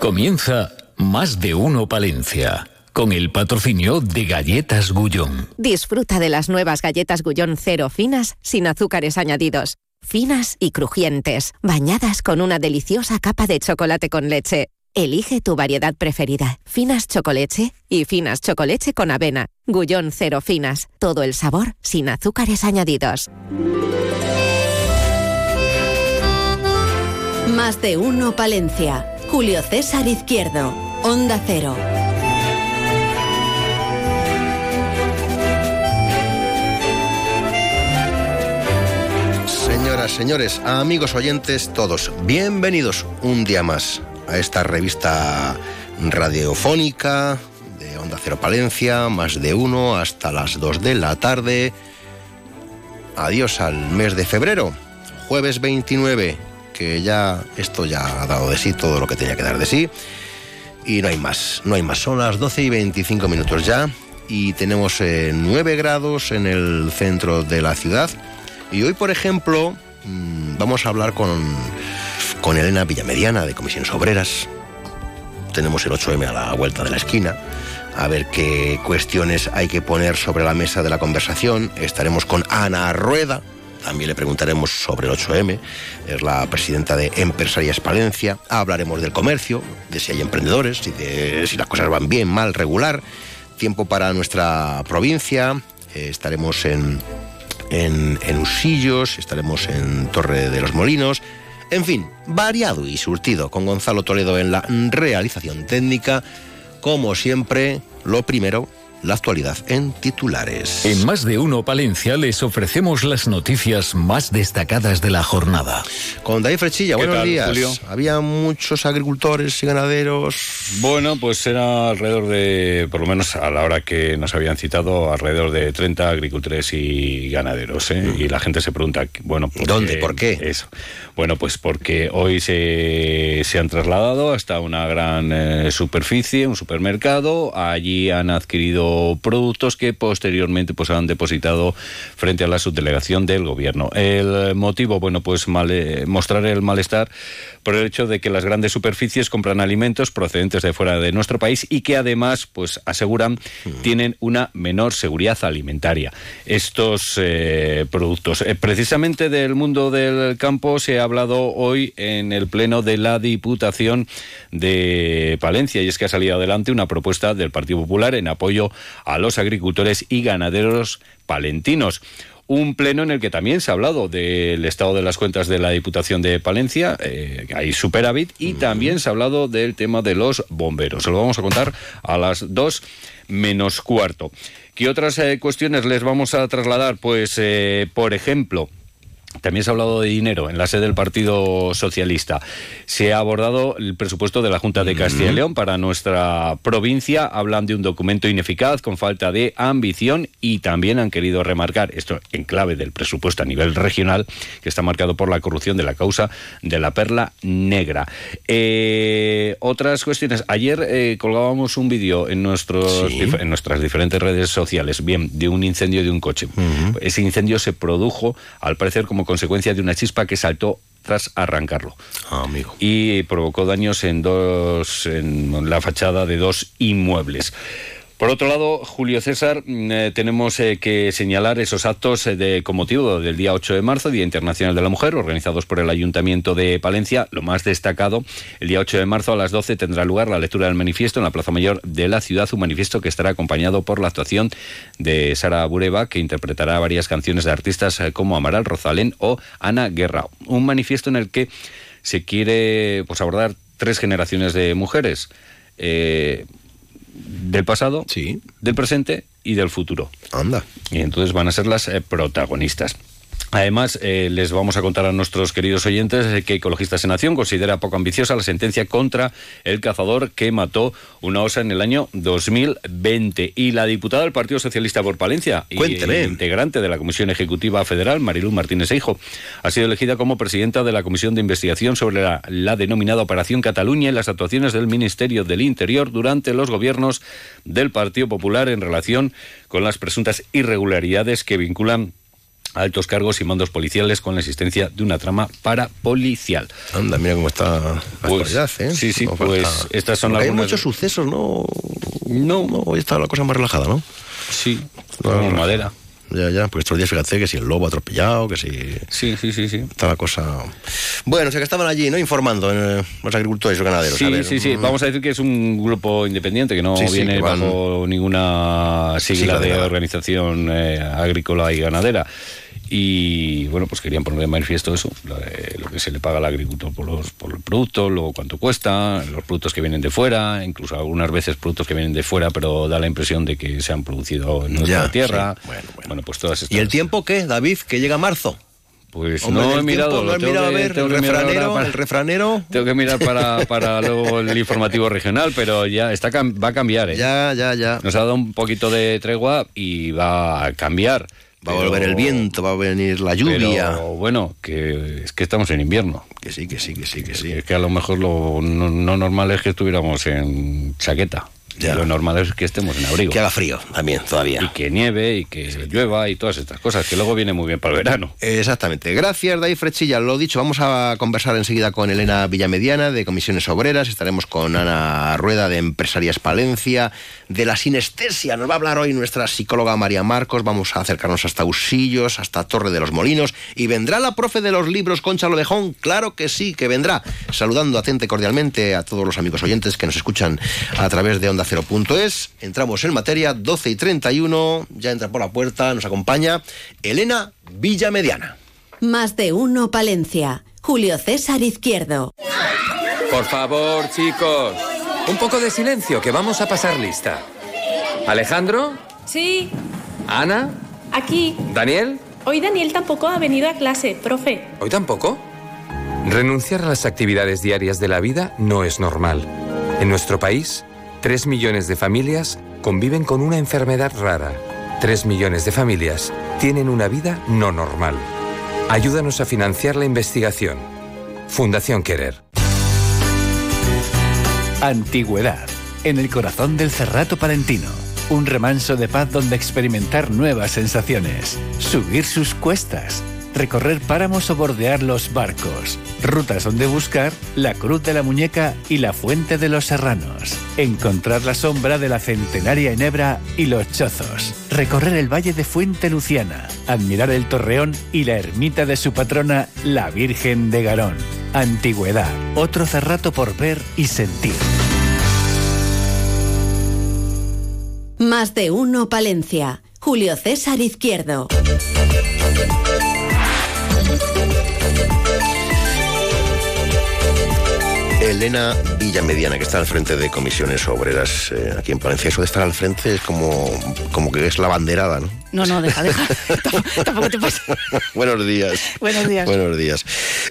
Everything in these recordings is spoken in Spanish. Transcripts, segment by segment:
Comienza Más de Uno Palencia. Con el patrocinio de Galletas Gullón. Disfruta de las nuevas galletas Gullón cero finas sin azúcares añadidos. Finas y crujientes, bañadas con una deliciosa capa de chocolate con leche. Elige tu variedad preferida, finas chocolate y finas chocolate con avena. Gullón cero finas, todo el sabor sin azúcares añadidos. Más de uno Palencia. Julio César Izquierdo, Onda Cero. Señoras, señores, amigos oyentes, todos, bienvenidos un día más a esta revista radiofónica de Onda Cero Palencia, más de uno hasta las dos de la tarde. Adiós al mes de febrero, jueves 29, ya esto ya ha dado de sí todo lo que tenía que dar de sí. Y no hay más, no hay más. Son las 12 y 25 minutos ya y tenemos 9 grados en el centro de la ciudad. Y hoy, por ejemplo, mm, vamos a hablar con, con Elena Villamediana de Comisiones Obreras. Tenemos el 8M a la vuelta de la esquina. A ver qué cuestiones hay que poner sobre la mesa de la conversación. Estaremos con Ana Rueda. También le preguntaremos sobre el 8M. Es la presidenta de Empresarias Palencia. Hablaremos del comercio, de si hay emprendedores, si, de, si las cosas van bien, mal, regular. Tiempo para nuestra provincia. Eh, estaremos en en, en Usillos, estaremos en Torre de los Molinos. En fin, variado y surtido con Gonzalo Toledo en la realización técnica. Como siempre, lo primero, la actualidad en titulares. En más de uno Palencia les ofrecemos las noticias más destacadas de la jornada. Con David Frechilla, ¿Qué buenos tal, días. Julio? Había muchos agricultores y ganaderos. Bueno, pues era alrededor de, por lo menos a la hora que nos habían citado, alrededor de 30 agricultores y ganaderos. ¿eh? Y la gente se pregunta, bueno, ¿por ¿Dónde? qué? ¿Por qué? Eso. Bueno, pues porque hoy se, se han trasladado hasta una gran eh, superficie, un supermercado. Allí han adquirido productos que posteriormente pues han depositado frente a la subdelegación del gobierno. El motivo, bueno, pues mostrar el malestar por el hecho de que las grandes superficies compran alimentos procedentes de fuera de nuestro país y que además, pues aseguran, tienen una menor seguridad alimentaria. Estos eh, productos. Eh, precisamente del mundo del campo se ha hablado hoy en el pleno de la Diputación de Palencia y es que ha salido adelante una propuesta del Partido Popular en apoyo a los agricultores y ganaderos palentinos. Un pleno en el que también se ha hablado del estado de las cuentas de la Diputación de Palencia, eh, hay superávit, y también se ha hablado del tema de los bomberos. Se lo vamos a contar a las dos menos cuarto. ¿Qué otras eh, cuestiones les vamos a trasladar? Pues, eh, por ejemplo, también se ha hablado de dinero en la sede del Partido Socialista. Se ha abordado el presupuesto de la Junta de Castilla y León para nuestra provincia. Hablan de un documento ineficaz, con falta de ambición y también han querido remarcar, esto en clave del presupuesto a nivel regional, que está marcado por la corrupción de la causa de la perla negra. Eh, otras cuestiones. Ayer eh, colgábamos un vídeo en, nuestros Sí. en nuestras diferentes redes sociales, bien, de un incendio de un coche. Ese incendio se produjo, al parecer, como consecuencia de una chispa que saltó tras arrancarlo Ah, amigo. y provocó daños en dos en la fachada de dos inmuebles. Por otro lado, Julio César, mm, eh, tenemos eh, que señalar esos actos eh, de, con motivo del día 8 de marzo, Día Internacional de la Mujer, organizados por el Ayuntamiento de Palencia. Lo más destacado, el día 8 de marzo a las 12 tendrá lugar la lectura del manifiesto en la Plaza Mayor de la ciudad, un manifiesto que estará acompañado por la actuación de Sara Bureva, que interpretará varias canciones de artistas como Amaral Rosalén o Ana Guerra. Un manifiesto en el que se quiere pues, abordar tres generaciones de mujeres. Del pasado, Sí. del presente y del futuro. Anda. Y entonces van a ser las eh, protagonistas. Además, eh, les vamos a contar a nuestros queridos oyentes que Ecologistas en Acción considera poco ambiciosa la sentencia contra el cazador que mató una osa en el año 2020. Y la diputada del Partido Socialista por Palencia y integrante de la Comisión Ejecutiva Federal, Mariluz Martínez Eijo, ha sido elegida como presidenta de la Comisión de Investigación sobre la, la denominada Operación Cataluña y las actuaciones del Ministerio del Interior durante los gobiernos del Partido Popular en relación con las presuntas irregularidades que vinculan altos cargos y mandos policiales con la existencia de una trama parapolicial. Anda, mira cómo está la Pues, actualidad, ¿eh? sí, sí, No pues estas son Porque Hay algunas- muchos sucesos, ¿no? No, no, hoy está la cosa más relajada, ¿no? Sí, no. madera. Ya, ya, pues estos días fíjate que si el lobo atropellado, que si... Sí, sí, sí, sí. Está la cosa... Bueno, o sea que estaban allí, ¿no? Informando eh, los agricultores y los ganaderos. Sí, a ver, sí, sí. mm, Vamos a decir que es un grupo independiente, que no Sí, sí, viene que van- bajo ninguna sigla, Sigla de organización eh, agrícola y ganadera. Y bueno, pues querían poner de manifiesto eso, lo, que se le paga al agricultor por los, por el producto, luego cuánto cuesta, los productos que vienen de fuera, incluso algunas veces productos que vienen de fuera, pero da la impresión de que se han producido en nuestra Ya, tierra. sí. Bueno, bueno. pues todas estas. ¿Y el tiempo qué, David? Que llega marzo. Pues Hombre, no he mirado, no he a ver, tengo el refranero, para- el refranero... Tengo que mirar para, para luego el informativo regional, pero ya está va a cambiar. ¿eh? Ya, ya, ya. Nos ha dado un poquito de tregua y va a cambiar. Va a volver el viento, va a venir la lluvia. Pero bueno, que es que estamos en invierno. Que sí, que sí, que sí, que sí. Es que a lo mejor lo no, no normal es que estuviéramos en chaqueta. Ya. Lo normal es que estemos en abrigo. Que haga frío también, Y todavía. que nieve y que llueva y todas estas cosas, que luego viene muy bien para el verano. Exactamente. Gracias, David Frechilla. Lo dicho, vamos a conversar enseguida con Elena Villamediana de Comisiones Obreras. Estaremos con Ana Rueda de Empresarias Palencia, de la sinestesia. Nos va a hablar hoy nuestra psicóloga María Marcos. Vamos a acercarnos hasta Usillos, hasta Torre de los Molinos. Y vendrá la profe de los libros, Concha Lodejón. Claro que sí, que vendrá. Saludando atente cordialmente a todos los amigos oyentes que nos escuchan a través de Onda Cero.es. Entramos en materia, 12 y 31. Ya entra por la puerta, nos acompaña Elena Villamediana. Más de uno Palencia. Julio César Izquierdo. Por favor, chicos. Un poco de silencio, que vamos a pasar lista. Alejandro, Sí, Ana, aquí. Daniel, Hoy Daniel tampoco ha venido a clase, profe. hoy tampoco. Renunciar a las actividades diarias de la vida no es normal. En nuestro país, tres millones de familias conviven con una enfermedad rara. Tres millones de familias tienen una vida no normal. Ayúdanos a financiar la investigación. Fundación Querer. Antigüedad, en el corazón del Cerrato Palentino. Un remanso de paz donde experimentar nuevas sensaciones, subir sus cuestas, recorrer páramos o bordear los barcos, rutas donde buscar la Cruz de la Muñeca y la Fuente de los Serranos, encontrar la sombra de la centenaria Enebra y los Chozos, recorrer el valle de Fuente Luciana, admirar el Torreón y la ermita de su patrona, la Virgen de Garón. Antigüedad, otro cerrato por ver y sentir. Más de uno Palencia. Julio César Izquierdo. Elena Villamediana, que está al frente de comisiones obreras eh, aquí en Palencia. Eso de estar al frente es como, como que es la banderada, ¿no? No, no, deja, deja. Tampoco- Tampoco te pasa. Buenos días. Buenos días. Buenos días.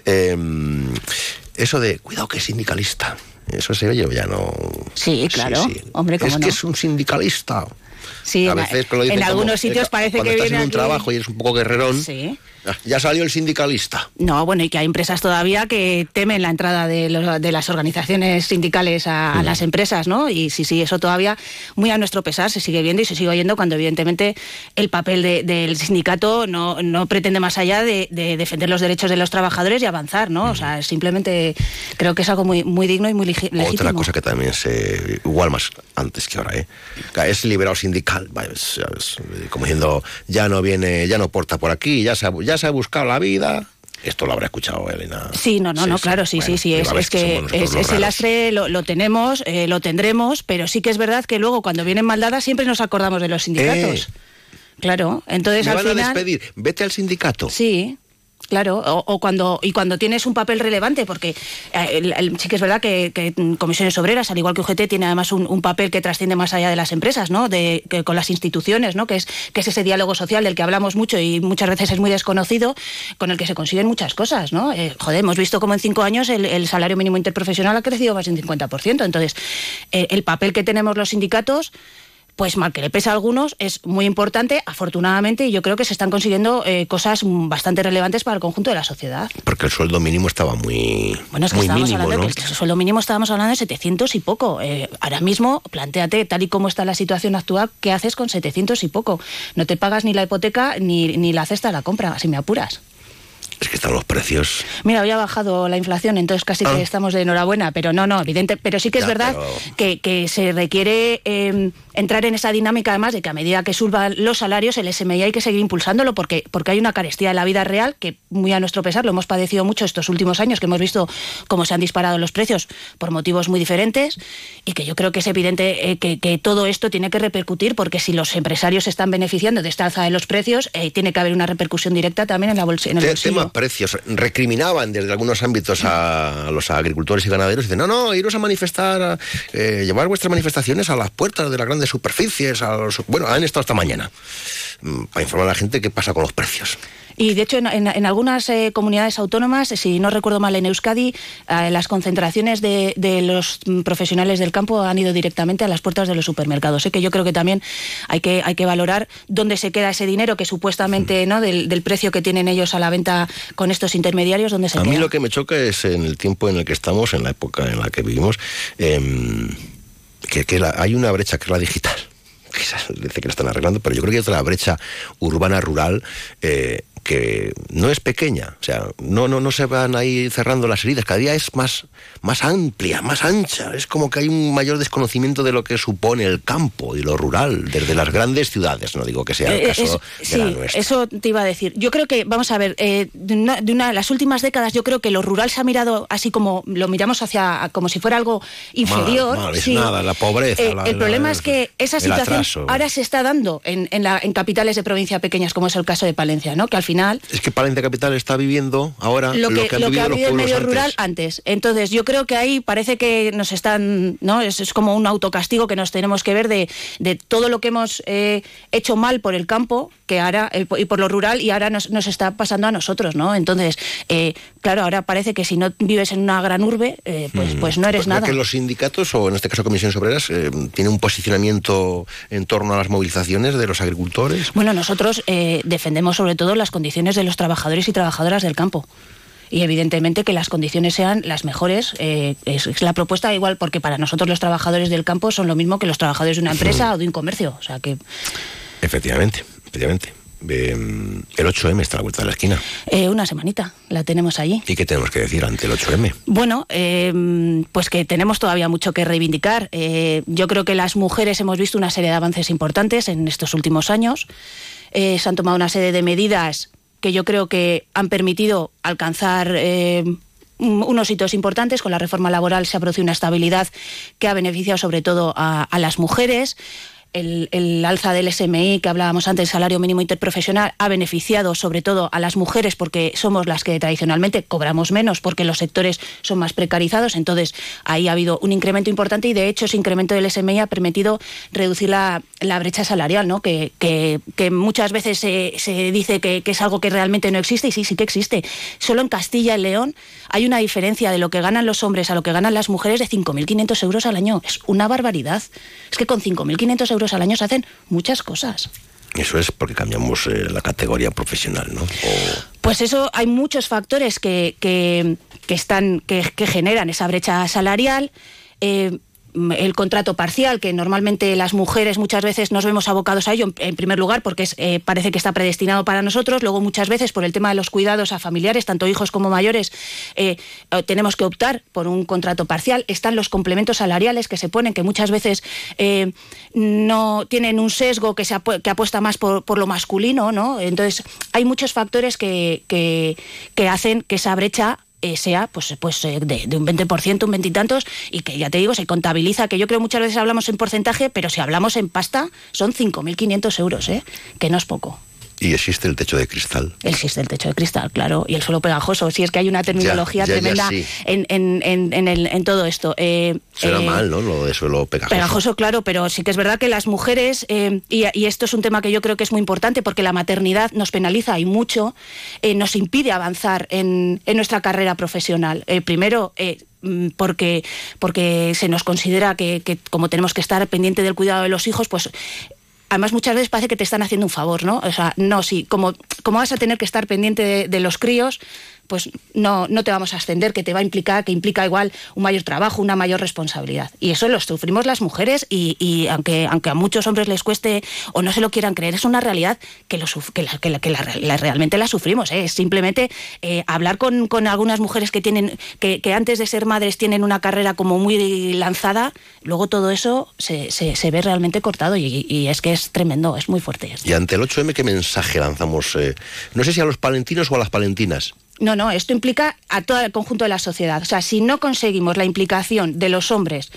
Eh, eso de, cuidado que es sindicalista. Eso se oye ya no. Sí, claro. Hombre, ¿cómo es no? que es un sindicalista. Sí, a en- veces en algunos sitios parece cuando que estás viene en un aquí- trabajo y eres un poco guerrerón. Sí. Ah, Ya salió el sindicalista. No, bueno, y que hay empresas todavía que temen la entrada de, los- de las organizaciones sindicales a, a las empresas, ¿no? Y sí, sí, eso todavía, muy a nuestro pesar, se sigue viendo y se sigue oyendo cuando evidentemente el papel de- del sindicato no, no pretende más allá de, de defender los derechos de los trabajadores y avanzar, ¿no? O sea, simplemente creo que es algo muy, muy digno y muy legítimo. Otra cosa que también se. Igual más antes que ahora, ¿eh? Es liberado sindical. como diciendo, ya no viene, ya no porta por aquí, ya se ha, ya se ha buscado la vida. Esto lo habrá escuchado Elena. Sí, no, no, no, claro, sí, Bueno, sí, sí, es, a que es- ese lastre lo, lo tenemos, eh, lo tendremos, pero sí que es verdad que luego cuando vienen maldadas siempre nos acordamos de los sindicatos. Claro, entonces Me al van a final... despedir, vete al sindicato. Sí. Claro, o, cuando y cuando tienes un papel relevante, porque eh, sí que es verdad que, comisiones obreras, al igual que UGT, tiene además un, papel que trasciende más allá de las empresas, ¿no? De, que con las instituciones, ¿no? Que es que es ese diálogo social del que hablamos mucho y muchas veces es muy desconocido, con el que se consiguen muchas cosas, ¿no? Eh, joder, hemos visto como en cinco años el, el salario mínimo interprofesional ha crecido más de un 50%. Entonces, eh, el papel que tenemos los sindicatos pues mal que le pesa a algunos, es muy importante, afortunadamente, y yo creo que se están consiguiendo eh, cosas bastante relevantes para el conjunto de la sociedad. Porque el sueldo mínimo estaba muy, Bueno, es que muy estábamos mínimo, hablando ¿no? que el sueldo mínimo estábamos hablando de 700 y poco. Eh, ahora mismo, planteate, tal y como está la situación actual, ¿qué haces con 700 y poco? No te pagas ni la hipoteca ni, ni la cesta de la compra, si me apuras. Es que están los precios. Mira, hoy ha bajado la inflación, entonces casi Ah. que estamos de enhorabuena, pero no, no, evidente. Pero sí que es verdad pero- que, que se requiere eh, entrar en esa dinámica, además de que a medida que suban los salarios, el SMI hay que seguir impulsándolo porque, porque hay una carestía en la vida real que, muy a nuestro pesar, lo hemos padecido mucho estos últimos años, que hemos visto cómo se han disparado los precios por motivos muy diferentes y que yo creo que es evidente eh, que, que todo esto tiene que repercutir porque si los empresarios se están beneficiando de esta alza de los precios, eh, tiene que haber una repercusión directa también en, la bolsa, en el bolsillo. tema precios. Recriminaban desde algunos ámbitos a, los agricultores y ganaderos. Dicen, no, no, iros a manifestar, eh, llevar vuestras manifestaciones a las puertas de las grandes superficies. A los, bueno, han estado esta mañana mm, para informar a la gente qué pasa con los precios. Y de hecho, en, en- en algunas eh, comunidades autónomas, si no recuerdo mal, en Euskadi, eh, las concentraciones de, de los mm, profesionales del campo han ido directamente a las puertas de los supermercados. Sé que yo creo que también hay que, hay que valorar dónde se queda ese dinero que supuestamente, ¿no? Del, del precio que tienen ellos a la venta con estos intermediarios, dónde se A queda. mí lo que me choca es en el tiempo en el que estamos, en la época en la que vivimos, em, que, la- hay una brecha que es la digital. Esa dice que la están arreglando, pero yo creo que hay otra brecha urbana-rural eh, que no es pequeña. O sea, no, no, no se van ahí cerrando las heridas, cada día es más, más amplia, más ancha. Es como que hay un mayor desconocimiento de lo que supone el campo y lo rural desde las grandes ciudades. No digo que sea el Eh, caso es- de la sí, nuestra. eso te iba a decir. Yo creo que, vamos a ver, eh, de, una, de una de las últimas décadas, yo creo que lo rural se ha mirado así como lo miramos hacia como si fuera algo inferior. mal, es sí. nada, la pobreza, Eh, la- el la- problema es que esa situación atraso. ahora se está dando en, en la- en capitales de provincia pequeñas, como es el caso de Palencia, ¿no? Que al final Es que Palencia Capital está viviendo ahora lo que, han lo que vivido ha los pueblos medio antes. rural antes. Entonces, yo creo que ahí parece que nos están, ¿no? Es, es como un autocastigo que nos tenemos que ver de, de todo lo que hemos eh, hecho mal por el campo que ahora eh, y por lo rural y ahora nos, nos está pasando a nosotros, ¿no? Entonces, eh, claro, ahora parece que si no vives en una gran urbe, eh, pues, pues no eres Pues nada. que los sindicatos, o en este caso comisiones obreras, tienen un posicionamiento en torno a las movilizaciones de los agricultores. Bueno, nosotros defendemos sobre todo las condiciones de los trabajadores y trabajadoras del campo. Y evidentemente que las condiciones sean las mejores. eh, es, es la propuesta igual, porque para nosotros los trabajadores del campo son lo mismo que los trabajadores de una empresa o de un comercio. O sea que Efectivamente, efectivamente. Eh, el 8M está a la vuelta de la esquina. eh, una semanita la tenemos allí. ¿Y qué tenemos que decir ante el 8M? Bueno, eh, pues que tenemos todavía mucho que reivindicar. Eh, yo creo que las mujeres hemos visto una serie de avances importantes en estos últimos años. Eh, se han tomado una serie de medidas que yo creo que han permitido alcanzar eh, un- unos hitos importantes. Con la reforma laboral se ha producido una estabilidad que ha beneficiado sobre todo a las mujeres. El, alza del SMI que hablábamos antes, el salario mínimo interprofesional, ha beneficiado sobre todo a las mujeres porque somos las que tradicionalmente cobramos menos porque los sectores son más precarizados. Entonces, ahí ha habido un incremento importante y, de hecho, ese incremento del SMI ha permitido reducir la, la brecha salarial, ¿no? que, que- que muchas veces se, se dice que, que es algo que realmente no existe y sí, sí que existe. Solo en Castilla y León hay una diferencia de lo que ganan los hombres a lo que ganan las mujeres de 5.500 euros al año. Es una barbaridad. Es que con 5.500 euros al año se hacen muchas cosas. Eso es porque cambiamos eh, la categoría profesional, ¿no? O- Pues eso, hay muchos factores que, que- que están, que, que generan esa brecha salarial. Eh, el contrato parcial, que normalmente las mujeres muchas veces nos vemos abocados a ello, en, primer lugar, porque eh, parece que está predestinado para nosotros, luego muchas veces por el tema de los cuidados a familiares, tanto hijos como mayores, eh, tenemos que optar por un contrato parcial. Están los complementos salariales que se ponen, que muchas veces eh, no tienen un sesgo que, se que apuesta más por, por lo masculino, ¿no? Entonces, hay muchos factores que, que, que hacen que esa brecha eh, sea pues, pues eh, de, de un 20%, un veintitantos, y que ya te digo, se contabiliza, que yo creo muchas veces hablamos en porcentaje, pero si hablamos en pasta, son 5.500 euros, ¿eh? que no es poco. Y existe el techo de cristal. Existe el techo de cristal, claro, y el suelo pegajoso. Si es que hay una terminología ya, ya, tremenda sí. en, en- en- en el- en todo esto. Eh, Será eh, mal, ¿no? Lo de suelo pegajoso. Pegajoso, claro, pero sí que es verdad que las mujeres, eh, y, y esto es un tema que yo creo que es muy importante porque la maternidad nos penaliza y mucho, eh, nos impide avanzar en, en nuestra carrera profesional. Primero, mm, porque, porque se nos considera que, que como tenemos que estar pendiente del cuidado de los hijos, pues además muchas veces parece que te están haciendo un favor, ¿no? O sea, no, sí, como, como vas a tener que estar pendiente de, de los críos, pues no, no te vamos a ascender, que te va a implicar, que implica igual un mayor trabajo, una mayor responsabilidad. Y eso lo sufrimos las mujeres y, aunque, aunque a muchos hombres les cueste o no se lo quieran creer, es una realidad que, lo, que, la, que, la- realmente la sufrimos. ¿eh? Es simplemente eh, hablar con, con algunas mujeres que, tienen, que, antes de ser madres tienen una carrera como muy lanzada, luego todo eso se, se, ve realmente cortado y, es que es tremendo, es muy fuerte. Y ante el 8M, ¿qué mensaje lanzamos? eh, no sé si a los palentinos o a las palentinas. No, no, esto implica a todo el conjunto de la sociedad. O sea, si no conseguimos la implicación de los hombres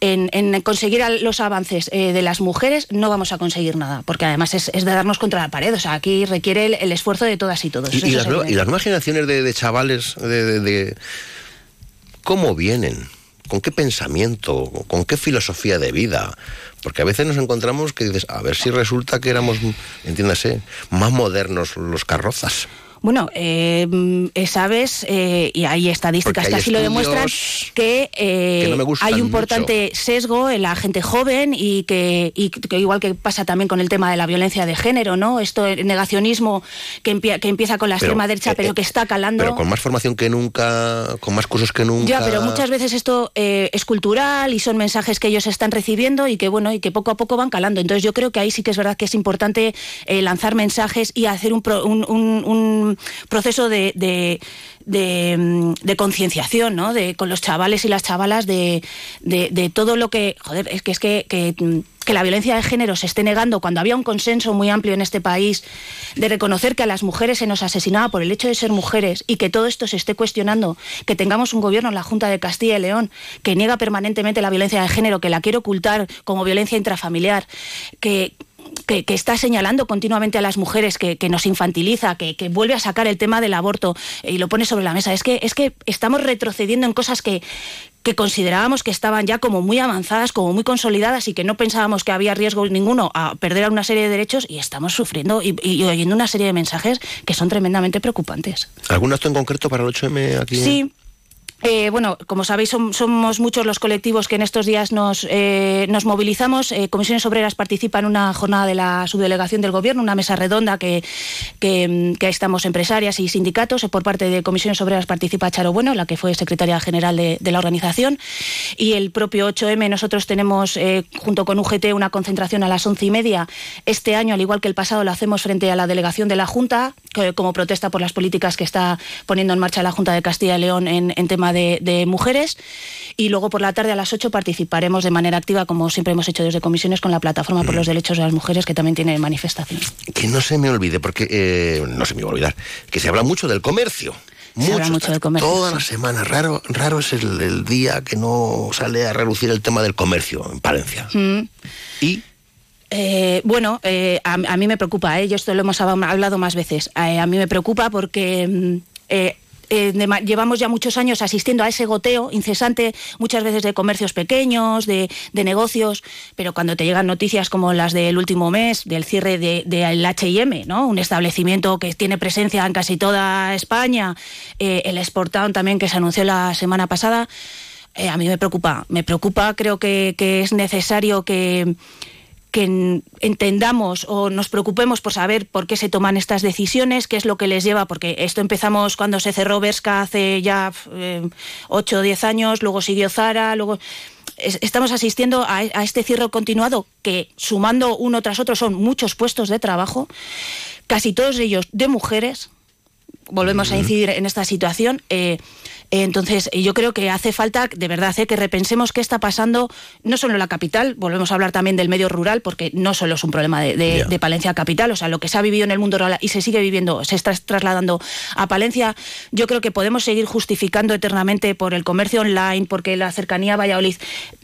en, en conseguir los avances eh, de las mujeres, no vamos a conseguir nada, porque además es, es de darnos contra la pared. O sea, aquí requiere el, el esfuerzo de todas y todos. Y, las, nueva- evidente. y las nuevas generaciones de, de chavales, de, de- de- ¿cómo vienen? ¿Con qué pensamiento? ¿Con qué filosofía de vida? Porque a veces nos encontramos que dices, a ver si resulta que éramos, entiéndase, más modernos los carrozas. Bueno, eh, sabes, eh, y hay estadísticas que así lo demuestran, que, eh, que no hay un mucho. importante sesgo en la gente joven y que, y que igual que pasa también con el tema de la violencia de género, ¿no? Esto, el negacionismo que, empie- que empieza con la Pero, extrema derecha, eh, pero eh, que está calando. Pero con más formación que nunca, con más cursos que nunca. Ya, pero muchas veces esto eh, es cultural y son mensajes que ellos están recibiendo y que bueno y que poco a poco van calando. Entonces yo creo que ahí sí que es verdad que es importante lanzar mensajes y hacer un, pro- un- un- un proceso de, mm, de concienciación, ¿no? De, con los chavales y las chavalas de, de- de todo lo que joder es que es que, que, mm, que la violencia de género se esté negando cuando había un consenso muy amplio en este país de reconocer que a las mujeres se nos asesinaba por el hecho de ser mujeres y que todo esto se esté cuestionando, que tengamos un gobierno en la Junta de Castilla y León que niega permanentemente la violencia de género, que la quiere ocultar como violencia intrafamiliar, que que, que está señalando continuamente a las mujeres, que, que nos infantiliza, que, que vuelve a sacar el tema del aborto eh, y lo pone sobre la mesa. Es que, es que estamos retrocediendo en cosas que, que considerábamos que estaban ya como muy avanzadas, como muy consolidadas y que no pensábamos que había riesgo ninguno a perder una serie de derechos y estamos sufriendo y, y oyendo una serie de mensajes que son tremendamente preocupantes. ¿Algún acto en concreto para el 8M aquí? Sí. Eh, bueno, como sabéis, som- somos muchos los colectivos que en estos días nos, eh, nos movilizamos. Eh, Comisiones Obreras participa en una jornada de la subdelegación del Gobierno, una mesa redonda que, que, estamos empresarias y sindicatos. Por parte de Comisiones Obreras participa Charo Bueno, la que fue secretaria general de, la organización. Y el propio 8M, nosotros tenemos, junto con UGT, una concentración a las once y media. Este año, al igual que el pasado, lo hacemos frente a la delegación de la Junta, como protesta por las políticas que está poniendo en marcha la Junta de Castilla y León en, en de, de mujeres. Y luego por la tarde a las 8 participaremos de manera activa, como siempre hemos hecho desde comisiones, con la Plataforma por los Derechos de las Mujeres, que también tiene manifestación. Que no se me olvide, porque eh, no se me va a olvidar, que se habla mucho del comercio. Se habla mucho del comercio, Toda la semana. Raro, raro es el, el día que no sale a relucir el tema del comercio en Palencia. Mm. Y Eh, bueno, eh, a, a mí me preocupa, ¿eh? yo esto lo hemos hab- hablado más veces. A mí me preocupa porque mm, eh, llevamos ya muchos años asistiendo a ese goteo incesante, muchas veces de comercios pequeños, de, de negocios, pero cuando te llegan noticias como las del último mes, del cierre del de, H&M, ¿no? un establecimiento que tiene presencia en casi toda España, eh, el Sportown también que se anunció la semana pasada, eh, a mí me preocupa. Me preocupa, creo que es necesario que que en- entendamos o nos preocupemos por saber por qué se toman estas decisiones, qué es lo que les lleva, porque esto empezamos cuando se cerró Berska hace ya eh, 8 o 10 años, luego siguió Zara, luego... es- Estamos asistiendo a, a este cierre continuado que, sumando uno tras otro, son muchos puestos de trabajo, casi todos ellos de mujeres, volvemos a incidir en esta situación. eh, eh, entonces, eh, yo creo que hace falta, de verdad, eh, que repensemos qué está pasando, no solo en la capital, volvemos a hablar también del medio rural, porque no solo es un problema de, de- Ya. de Palencia capital, o sea, lo que se ha vivido en el mundo rural y se sigue viviendo, se está trasladando a Palencia, yo creo que podemos seguir justificando eternamente por el comercio online, porque la cercanía a Valladolid,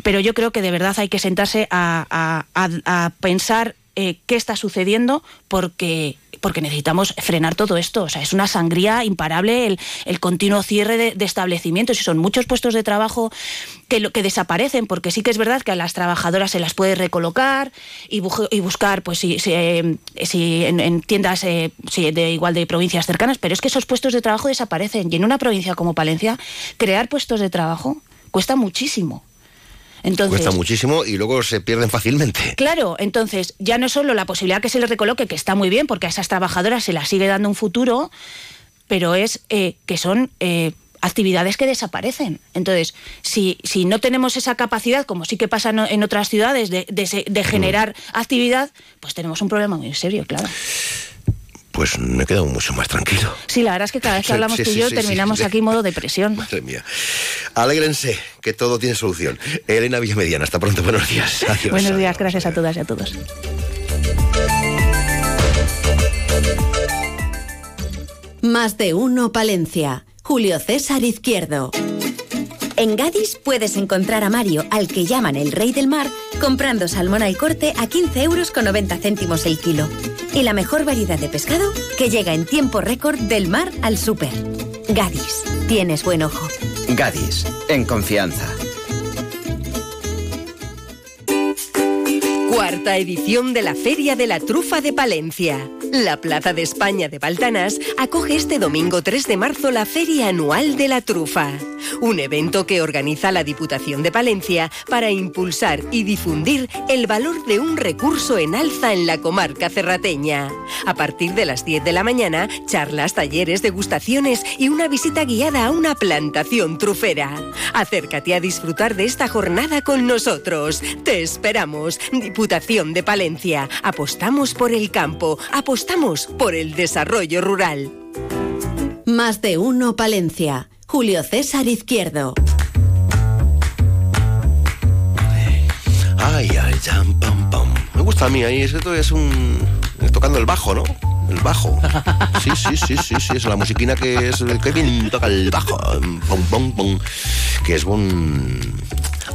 pero yo creo que de verdad hay que sentarse a, a- a- a pensar eh, qué está sucediendo, porque porque necesitamos frenar todo esto. O sea, es una sangría imparable el, el continuo cierre de, establecimientos y son muchos puestos de trabajo que, que desaparecen, porque sí que es verdad que a las trabajadoras se las puede recolocar y, y buscar, pues si, si, si en, en, tiendas eh, de igual de provincias cercanas, pero es que esos puestos de trabajo desaparecen. Y en una provincia como Palencia, crear puestos de trabajo cuesta muchísimo. Entonces, Cuesta muchísimo y luego se pierden fácilmente. Claro, entonces ya no solo la posibilidad que se les recoloque, que está muy bien, porque a esas trabajadoras se las sigue dando un futuro, pero es eh, que son eh, actividades que desaparecen. Entonces, si, si, no tenemos esa capacidad, como sí que pasa en otras ciudades, de, de, de generar mm. actividad, pues tenemos un problema muy serio, claro pues me he quedado mucho más tranquilo. Sí, la verdad es que cada vez que hablamos sí, tú y yo sí, terminamos aquí modo depresión. Madre mía. Alégrense, que todo tiene solución. Elena Villamediana, hasta pronto, buenos días. Adiós. Buenos días, gracias a todas y a todos. Más de uno, Palencia. Julio César Izquierdo. En Gadis puedes encontrar a Mario, al que llaman el rey del mar, comprando salmón al corte a 15 euros con 90 céntimos el kilo. Y la mejor variedad de pescado que llega en tiempo récord del mar al súper. Gadis, tienes buen ojo. Gadis, en confianza. Cuarta edición de la Feria de la Trufa de Palencia. La Plaza de España de Baltanas acoge este domingo 3 de marzo la Feria Anual de la Trufa, un evento que organiza la Diputación de Palencia para impulsar y difundir el valor de un recurso en alza en la comarca cerrateña. A partir de las 10 de la mañana, charlas, talleres, degustaciones y una visita guiada a una plantación trufera. Acércate a disfrutar de esta jornada con nosotros. Te esperamos, Diputación de Palencia. Apostamos por el campo, apostamos por el desarrollo rural. Más de uno Palencia. Julio César Izquierdo. Ay, ay, jam, pam, pam. Me gusta a mí ahí, esto es un. tocando el bajo, ¿no? El bajo. Sí, sí, sí, sí, sí. Es la musiquina que es. Que bien toca el bajo. Pum, pum, pum. Que es un.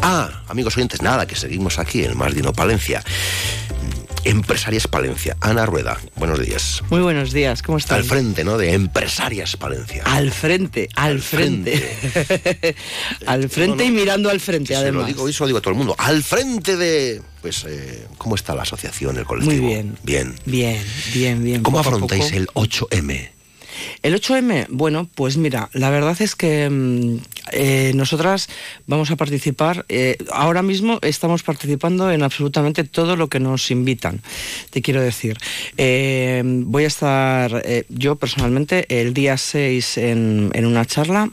Ah, amigos oyentes, nada, que seguimos aquí en Más de uno Palencia. Empresarias Palencia. Ana Rueda, buenos días. Muy buenos días, ¿cómo estás? Al frente, ¿no? De Empresarias Palencia. Al frente, al, al frente. frente. al frente no, no, y mirando al frente, además. Lo digo, eso lo digo a todo el mundo. Al frente de. Pues, eh, ¿cómo está la asociación, el colectivo? Muy bien. Bien. Bien, bien, bien. ¿Cómo poco afrontáis el 8M? El 8M, bueno, pues mira, la verdad es que eh, nosotras vamos a participar, eh, ahora mismo estamos participando en absolutamente todo lo que nos invitan, te quiero decir. Eh, voy a estar yo personalmente el día 6 en, una charla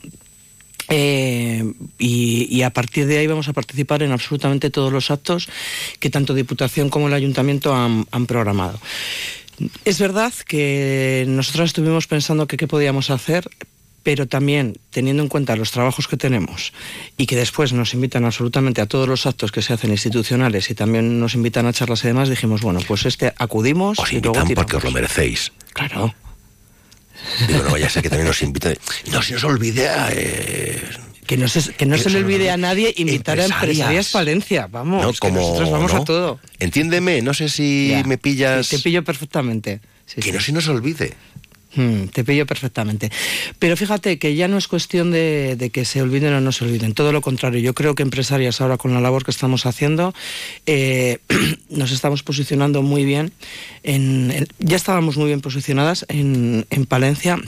y, a partir de ahí vamos a participar en absolutamente todos los actos que tanto Diputación como el Ayuntamiento han programado. Es verdad que nosotros estuvimos pensando que qué podíamos hacer, pero también teniendo en cuenta los trabajos que tenemos y que después nos invitan absolutamente a todos los actos que se hacen institucionales y también nos invitan a charlas y demás, dijimos, bueno, pues este acudimos. Os y invitan luego porque os lo merecéis. Claro. Digo, no vaya a ser que también nos inviten. No se nos olvide. Eh, que no se, que no se le olvide a nadie invitar a Empresarias Palencia. Vamos, no, como, nosotros vamos no. a todo. Entiéndeme, no sé si Ya. me pillas. Te pillo perfectamente. Sí, que sí. no se nos olvide. Mm, te pillo perfectamente. Pero fíjate que ya no es cuestión de, de, que se olviden o no se olviden. Todo lo contrario. Yo creo que empresarias ahora con la labor que estamos haciendo eh, nos estamos posicionando muy bien. En, en, ya estábamos muy bien posicionadas en, en Palencia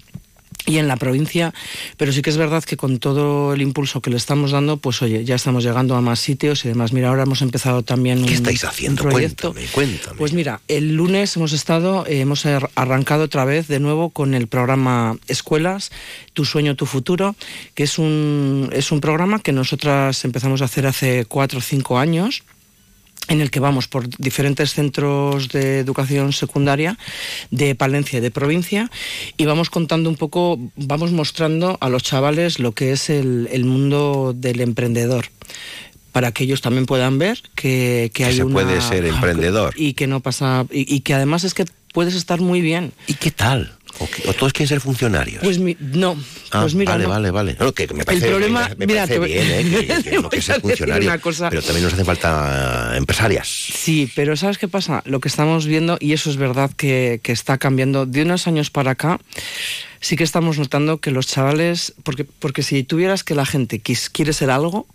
y en la provincia, pero sí que es verdad que con todo el impulso que le estamos dando, pues oye, ya estamos llegando a más sitios y demás. Mira, ahora hemos empezado también ¿Qué un, estáis haciendo? un proyecto. Cuéntame, cuéntame. Pues mira, el lunes hemos estado, eh, hemos arrancado otra vez de nuevo con el programa Escuelas, Tu sueño, tu futuro, que es un, es un programa que nosotras empezamos a hacer hace cuatro o cinco años en el que vamos por diferentes centros de educación secundaria de Palencia y de provincia y vamos contando un poco, vamos mostrando a los chavales lo que es el, el mundo del emprendedor para que ellos también puedan ver que, que, que hay se una, puede ser emprendedor y que no pasa y, y que además es que puedes estar muy bien. ¿Y qué tal? ¿O, o todos quieren ser funcionarios? Pues mi, no, Ah, pues mira, vale, no. vale, vale. No, me parece, el problema, me, me mira, parece te voy- bien, ¿eh? que, que que decir funcionario, una cosa. pero también nos hacen falta empresarias. Sí, pero ¿sabes qué pasa? Lo que estamos viendo, y eso es verdad que, que está cambiando de unos años para acá, sí que estamos notando que los chavales, porque, porque si tuvieras que la gente quis- quiere ser algo,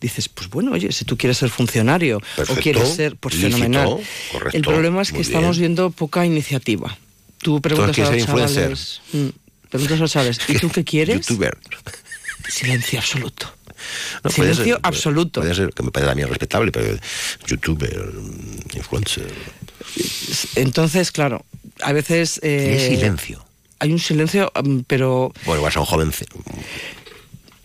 dices, pues bueno, oye, si tú quieres ser funcionario Perfecto, o quieres ser, pues lícito, fenomenal. correcto, El problema es que estamos bien. viendo poca iniciativa. Tú preguntas a quieres los ser chavales, mm, preguntas a los chavales, ¿y tú qué quieres? Youtuber. Silencio absoluto. No, puede Silencio ser, absoluto. Puede ser, que me parece a mí respetable, pero youtuber, influencer. Entonces, claro, a veces... Eh, silencio. Hay un silencio, mm, pero Bueno, vas a un joven.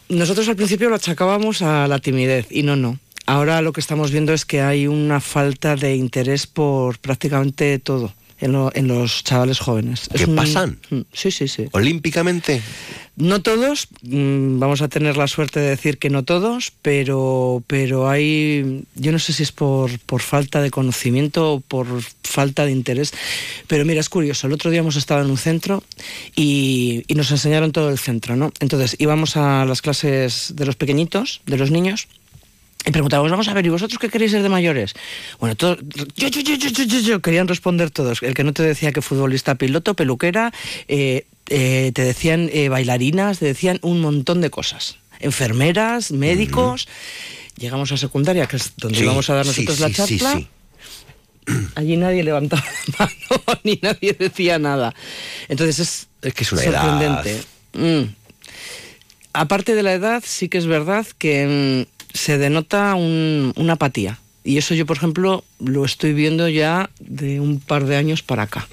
nosotros al principio lo achacábamos a la timidez y no, no. Ahora lo que estamos viendo es que hay una falta de interés por prácticamente todo en, lo- en los chavales jóvenes. ¿Qué Es un- pasan? Mm, Sí, sí, sí. Olímpicamente. No todos, mm, vamos a tener la suerte de decir que no todos, pero, pero hay, yo no sé si es por, por falta de conocimiento o por falta de interés, pero mira, es curioso, el otro día hemos estado en un centro y, y nos enseñaron todo el centro, ¿no? Entonces íbamos a las clases de los pequeñitos, de los niños, y preguntábamos, vamos a ver, ¿y vosotros qué queréis ser de mayores? Bueno, todos, yo, yo, yo, yo, yo, querían responder todos. El que no te decía que futbolista, piloto, peluquera, eh, eh, te decían eh, bailarinas, te decían un montón de cosas. Enfermeras, médicos. Llegamos a secundaria, que es donde Sí, íbamos a dar nosotros sí, la sí, charla. Allí nadie levantaba la mano, ni nadie decía nada. Entonces es, Es que es una sorprendente. Mm. Aparte de la edad, sí que es verdad que mm, se denota un- una apatía. Y eso yo, por ejemplo, lo estoy viendo ya de un par de años para acá.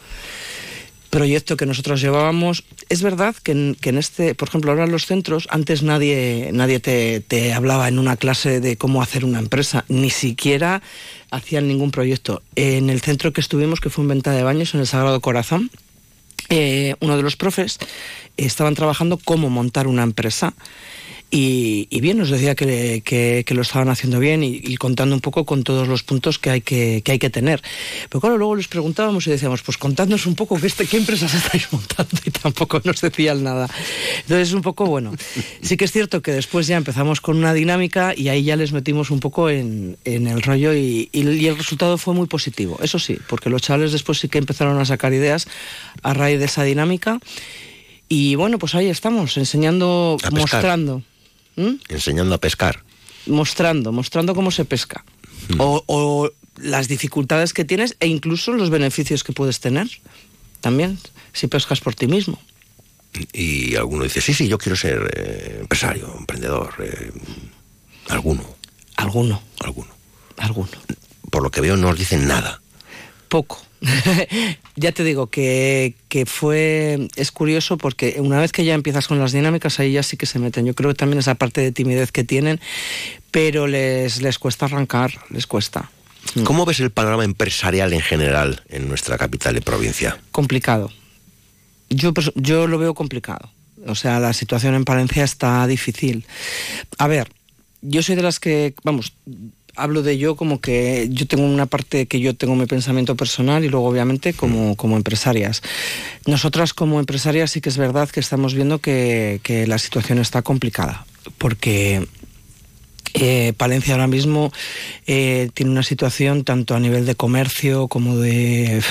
Proyecto que nosotros llevábamos. Es verdad que en, este, por ejemplo, ahora en los centros, antes nadie, nadie te, te hablaba en una clase de cómo hacer una empresa, ni siquiera hacían ningún proyecto. En el centro que estuvimos, que fue en Venta de Baños, en el Sagrado Corazón, eh, uno de los profes estaban trabajando cómo montar una empresa y, y bien, nos decía que, que- que lo estaban haciendo bien y, y contando un poco con todos los puntos que hay que, que hay que tener. Pero claro, luego les preguntábamos y decíamos, pues contadnos un poco qué, este- qué empresas estáis montando y tampoco nos decían nada. Entonces, un poco bueno. Sí que es cierto que después ya empezamos con una dinámica y ahí ya les metimos un poco en, en el rollo y, el resultado fue muy positivo. Eso sí, porque los chavales después sí que empezaron a sacar ideas a raíz de esa dinámica. Y bueno, pues ahí estamos, enseñando, mostrando. ¿Mm? Enseñando a pescar. Mostrando, mostrando cómo se pesca. O, o las dificultades que tienes e incluso los beneficios que puedes tener. También, si pescas por ti mismo. Y alguno dice, sí, sí, yo quiero ser eh, empresario, emprendedor. eh, alguno, Alguno, alguno. alguno. Por lo que veo no os dicen nada. Poco. ya te digo que, que fue. Es curioso porque una vez que ya empiezas con las dinámicas, ahí ya sí que se meten. Yo creo que también esa parte de timidez que tienen, pero les, les cuesta arrancar, les cuesta. ¿Cómo ves el panorama empresarial en general en nuestra capital y provincia? Complicado. Yo, yo lo veo complicado. O sea, la situación en Palencia está difícil. A ver, yo soy de las que, vamos, hablo de yo como que yo tengo una parte que yo tengo mi pensamiento personal y luego obviamente como, como empresarias. Nosotras como empresarias sí que es verdad que estamos viendo que, que la situación está complicada, porque eh, Palencia ahora mismo eh, tiene una situación tanto a nivel de comercio como de...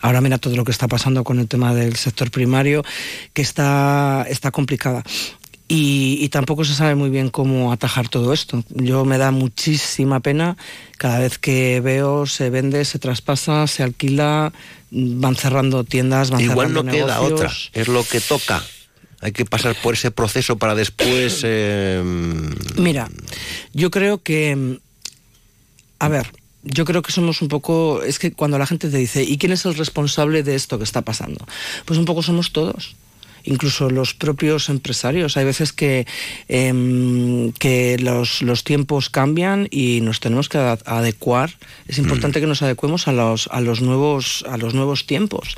Ahora mira todo lo que está pasando con el tema del sector primario, que está, está complicada. Y, y tampoco se sabe muy bien cómo atajar todo esto. Yo me da muchísima pena cada vez que veo se vende, se traspasa, se alquila, van cerrando tiendas, van Igual cerrando no queda otra, es lo que toca. Hay que pasar por ese proceso para después... eh, Mira, yo creo que, a ver, yo creo que somos un poco, es que cuando la gente te dice, ¿y quién es el responsable de esto que está pasando? Pues un poco somos todos. Incluso los propios empresarios. Hay veces que, em, que los, los tiempos cambian y nos tenemos que adecuar. Es importante que nos adecuemos a los, a los, nuevos, a los nuevos tiempos.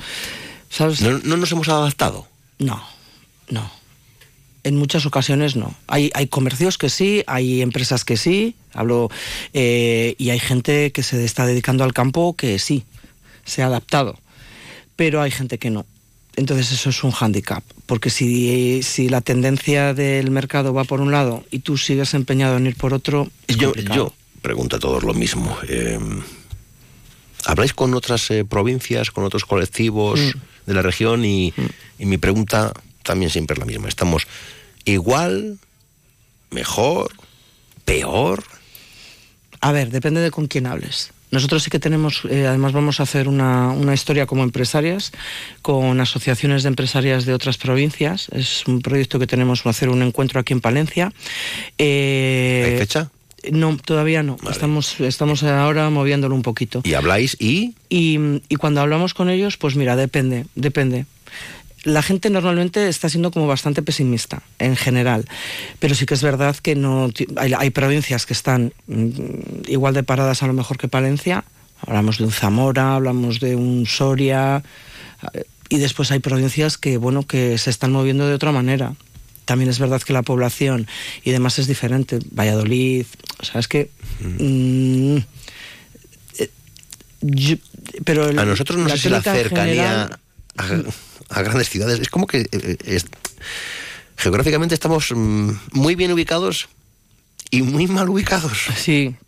¿Sabes? ¿No, no nos hemos adaptado? No, no. En muchas ocasiones no. Hay, hay comercios que sí, hay empresas que sí, hablo, eh, y hay gente que se está dedicando al campo que sí, se ha adaptado. Pero hay gente que no. Entonces eso es un hándicap, porque si, si la tendencia del mercado va por un lado y tú sigues empeñado en ir por otro, es yo, complicado. yo pregunto a todos lo mismo. Eh, ¿Habláis con otras eh, provincias, con otros colectivos Mm. de la región? Y, y mi pregunta también siempre es la misma. ¿Estamos igual, mejor, peor? A ver, depende de con quién hables. Nosotros sí que tenemos, eh, además vamos a hacer una, una historia como empresarias con asociaciones de empresarias de otras provincias. Es un proyecto que tenemos, hacer un encuentro aquí en Palencia. Eh, ¿Hay fecha? No, todavía no. Estamos, estamos ahora moviéndolo un poquito. ¿Y habláis y...? Y, y cuando hablamos con ellos, pues mira, depende, depende. La gente normalmente está siendo como bastante pesimista en general, pero sí que es verdad que no hay, hay provincias que están mm, igual de paradas a lo mejor que Palencia. Hablamos de un Zamora, hablamos de un Soria eh, y después hay provincias que bueno que se están moviendo de otra manera. También es verdad que la población y demás es diferente. Valladolid, o sea, es que mm, eh, yo- pero el- A nosotros no sé si la cercanía general- a, a grandes ciudades es como que eh, eh, es- geográficamente estamos mm, muy bien ubicados y muy mal ubicados. Sí.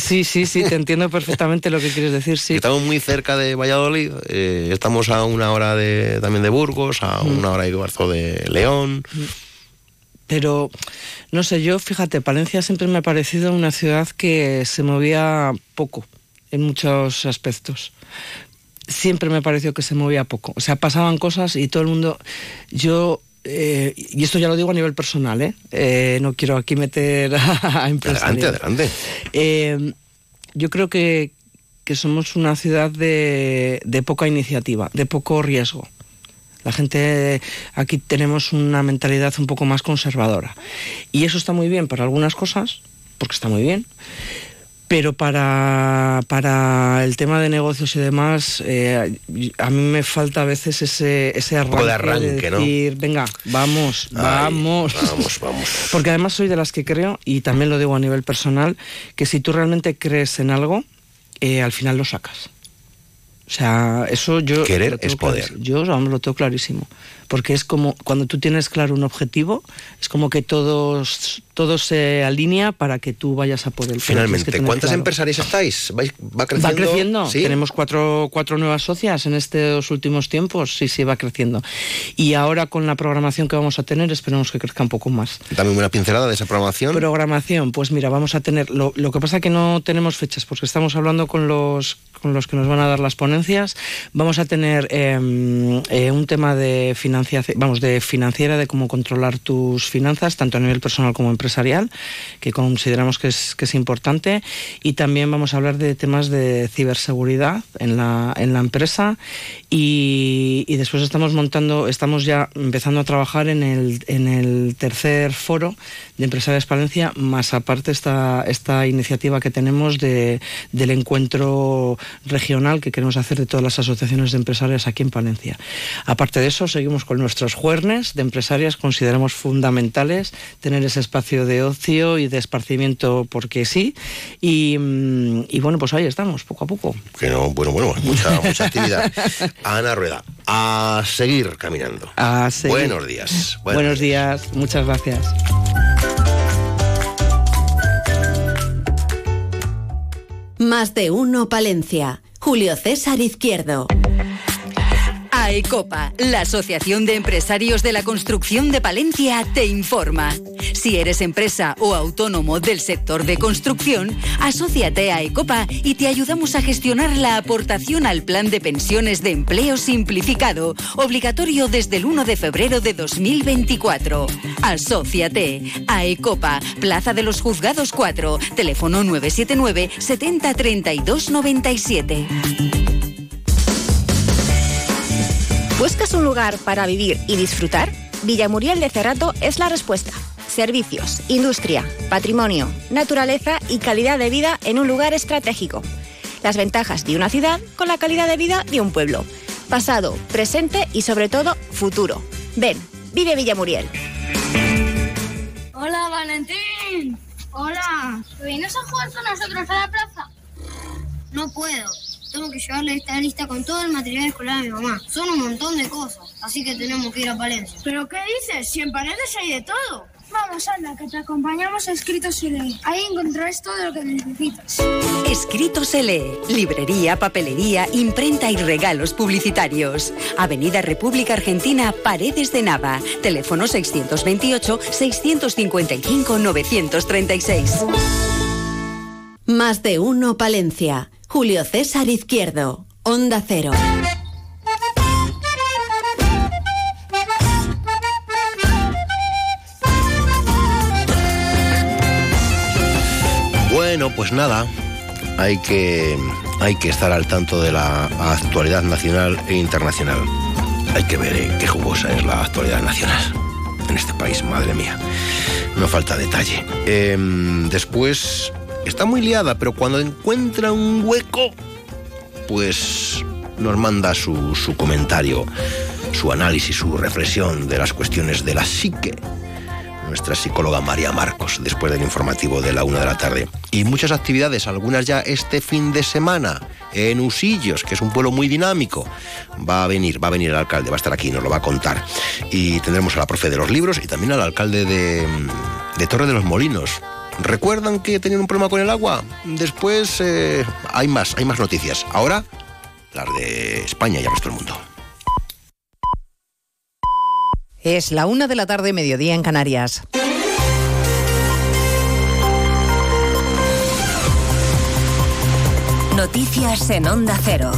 Sí, sí, sí, te entiendo perfectamente lo que quieres decir, sí. Estamos muy cerca de Valladolid, eh, estamos a una hora de, también de Burgos, a Mm. una hora y cuarto de León. Pero, no sé, yo, fíjate, Palencia siempre me ha parecido una ciudad que se movía poco en muchos aspectos. Siempre me pareció que se movía poco. O sea, pasaban cosas y todo el mundo. Yo. eh, y esto ya lo digo a nivel personal, ¿eh? Eh, no quiero aquí meter a empresarios. Adelante, adelante. Eh, yo creo que, que somos una ciudad de, de poca iniciativa, de poco riesgo. La gente aquí tenemos una mentalidad un poco más conservadora. Y eso está muy bien para algunas cosas, porque está muy bien. Pero para, para el tema de negocios y demás, eh, a mí me falta a veces ese, ese arranque, poco de arranque, ¿no? decir, venga, vamos, Ay, vamos. Vamos, vamos. Porque además soy de las que creo, y también lo digo a nivel personal, que si tú realmente crees en algo, eh, al final lo sacas. O sea, eso yo... Querer es poder. Yo vamos, lo tengo clarísimo. Porque es como, cuando tú tienes claro un objetivo, es como que todos, todo se alinea para que tú vayas a por que Finalmente, ¿cuántas claro. empresarias estáis? ¿Vais- ¿Va creciendo? Va creciendo. ¿Sí? Tenemos cuatro, cuatro nuevas socias en estos últimos tiempos. Sí, sí, va creciendo. Y ahora con la programación que vamos a tener, esperemos que crezca un poco más. Dame una pincelada de esa programación. Programación, pues mira, vamos a tener. Lo, lo que pasa que no tenemos fechas, porque estamos hablando con los con los que nos van a dar las ponencias. Vamos a tener eh, eh, un tema de financiación, vamos, de financiera, de cómo controlar tus finanzas, tanto a nivel personal como empresarial, que consideramos que es, que es importante. Y también vamos a hablar de temas de ciberseguridad en la, en la empresa. Y, y después estamos montando, estamos ya empezando a trabajar en el, en el tercer foro de Empresarias Palencia, más aparte esta, esta iniciativa que tenemos de, del encuentro regional que queremos hacer de todas las asociaciones de empresarias aquí en Palencia. Aparte de eso, seguimos con nuestros juernes de empresarias, consideramos fundamentales tener ese espacio de ocio y de esparcimiento porque sí. Y, mm, y bueno, pues ahí estamos, poco a poco. Que no, bueno, bueno, mucha, mucha actividad. Ana Rueda, a seguir caminando. A seguir. Buenos días. Buenos días, muchas gracias. Más de uno Palencia. Julio César Izquierdo. AECOPA, la Asociación de Empresarios de la Construcción de Palencia, te informa. Si eres empresa o autónomo del sector de construcción, asóciate a AECOPA y te ayudamos a gestionar la aportación al Plan de Pensiones de Empleo Simplificado, obligatorio desde el 1 de febrero de 2024. Asóciate. AECOPA, Plaza de los Juzgados 4, teléfono 979 70 32 97. ¿Buscas un lugar para vivir y disfrutar? Villamuriel de Cerrato es la respuesta. Servicios, industria, patrimonio, naturaleza y calidad de vida en un lugar estratégico. Las ventajas de una ciudad con la calidad de vida de un pueblo. Pasado, presente y sobre todo futuro. Ven, vive Villamuriel. Hola, Valentín. Hola. ¿Te vienes a jugar con nosotros a la plaza? No puedo. Tengo que llevarle esta lista con todo el material escolar a mi mamá. Son un montón de cosas. así que tenemos que ir a Palencia. ¿Pero qué dices? Si en Paredes hay de todo. Vamos, anda, que te acompañamos a Escrito se lee. Ahí encontrarás todo lo que necesitas. Escrito se lee. Librería, papelería, imprenta y regalos publicitarios. Avenida República Argentina, Paredes de Nava. Teléfono 628-655-936. Más de uno Palencia. Julio César Izquierdo. Onda Cero. Bueno, pues nada, hay que, hay que estar al tanto de la actualidad nacional e internacional. Hay que ver qué jugosa es la actualidad nacional en este país, madre mía. No falta detalle. Em, después, está muy liada, pero cuando encuentra un hueco, pues nos manda su, comentario, su análisis, su reflexión de las cuestiones de la psique nuestra psicóloga María Marcos, después del informativo de la una de la tarde. Y muchas actividades, algunas ya este fin de semana, en Usillos, que es un pueblo muy dinámico. Va a venir, va a venir el alcalde, va a estar aquí, nos lo va a contar. Y tendremos a la profe de los libros y también al alcalde de, de Torre de los Molinos. ¿Recuerdan que tenían un problema con el agua? Después eh, hay más, hay más noticias. Ahora, las de España y el resto del mundo. Es la una de la tarde, mediodía en Canarias. Noticias en Onda Cero.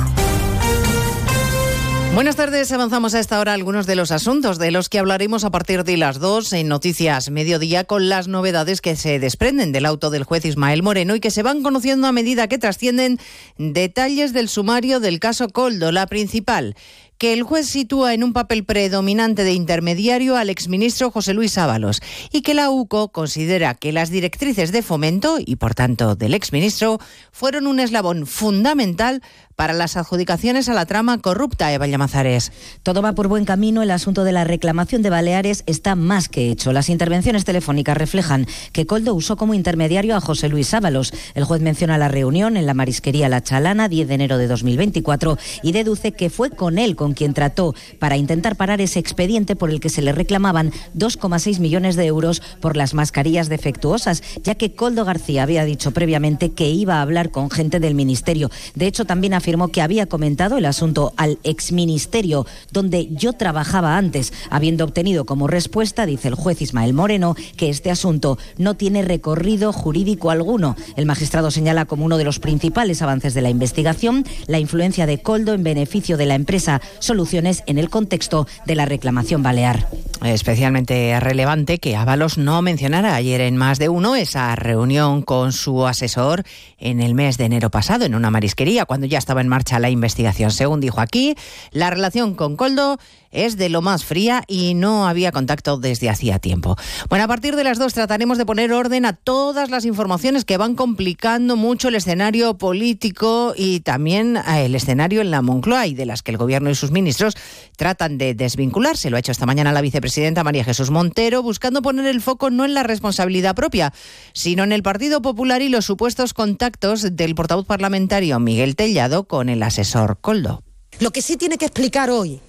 Buenas tardes, avanzamos a esta hora algunos de los asuntos de los que hablaremos a partir de las dos en Noticias Mediodía con las novedades que se desprenden del auto del juez Ismael Moreno y que se van conociendo a medida que trascienden detalles del sumario del caso Coldo, la principal que el juez sitúa en un papel predominante de intermediario al exministro José Luis Ábalos y que la UCO considera que las directrices de fomento y por tanto del exministro fueron un eslabón fundamental para las adjudicaciones a la trama corrupta, Eva Llamazares. Todo va por buen camino. El asunto de la reclamación de Baleares está más que hecho. Las intervenciones telefónicas reflejan que Coldo usó como intermediario a José Luis Ábalos. El juez menciona la reunión en la marisquería La Chalana, 10 de enero de 2024, y deduce que fue con él con quien trató para intentar parar ese expediente por el que se le reclamaban 2,6 millones de euros por las mascarillas defectuosas, ya que Coldo García había dicho previamente que iba a hablar con gente del ministerio. De hecho, también afirmó que había comentado el asunto al exministerio donde yo trabajaba antes, habiendo obtenido como respuesta, dice el juez Ismael Moreno, que este asunto no tiene recorrido jurídico alguno. El magistrado señala como uno de los principales avances de la investigación la influencia de Coldo en beneficio de la empresa Soluciones en el contexto de la reclamación balear. Especialmente relevante que Ábalos no mencionara ayer en más de uno esa reunión con su asesor en el mes de enero pasado en una marisquería, cuando ya estaba en marcha la investigación. Según dijo aquí, la relación con Coldo es de lo más fría y no había contacto desde hacía tiempo. Bueno, a partir de las dos trataremos de poner orden a todas las informaciones que van complicando mucho el escenario político y también eh, el escenario en la Moncloa y de las que el gobierno y sus ministros tratan de desvincularse. Lo ha hecho esta mañana la vicepresidenta María Jesús Montero, buscando poner el foco no en la responsabilidad propia, sino en el Partido Popular y los supuestos contactos del portavoz parlamentario Miguel Tellado con el asesor Coldo. Lo que sí tiene que explicar hoy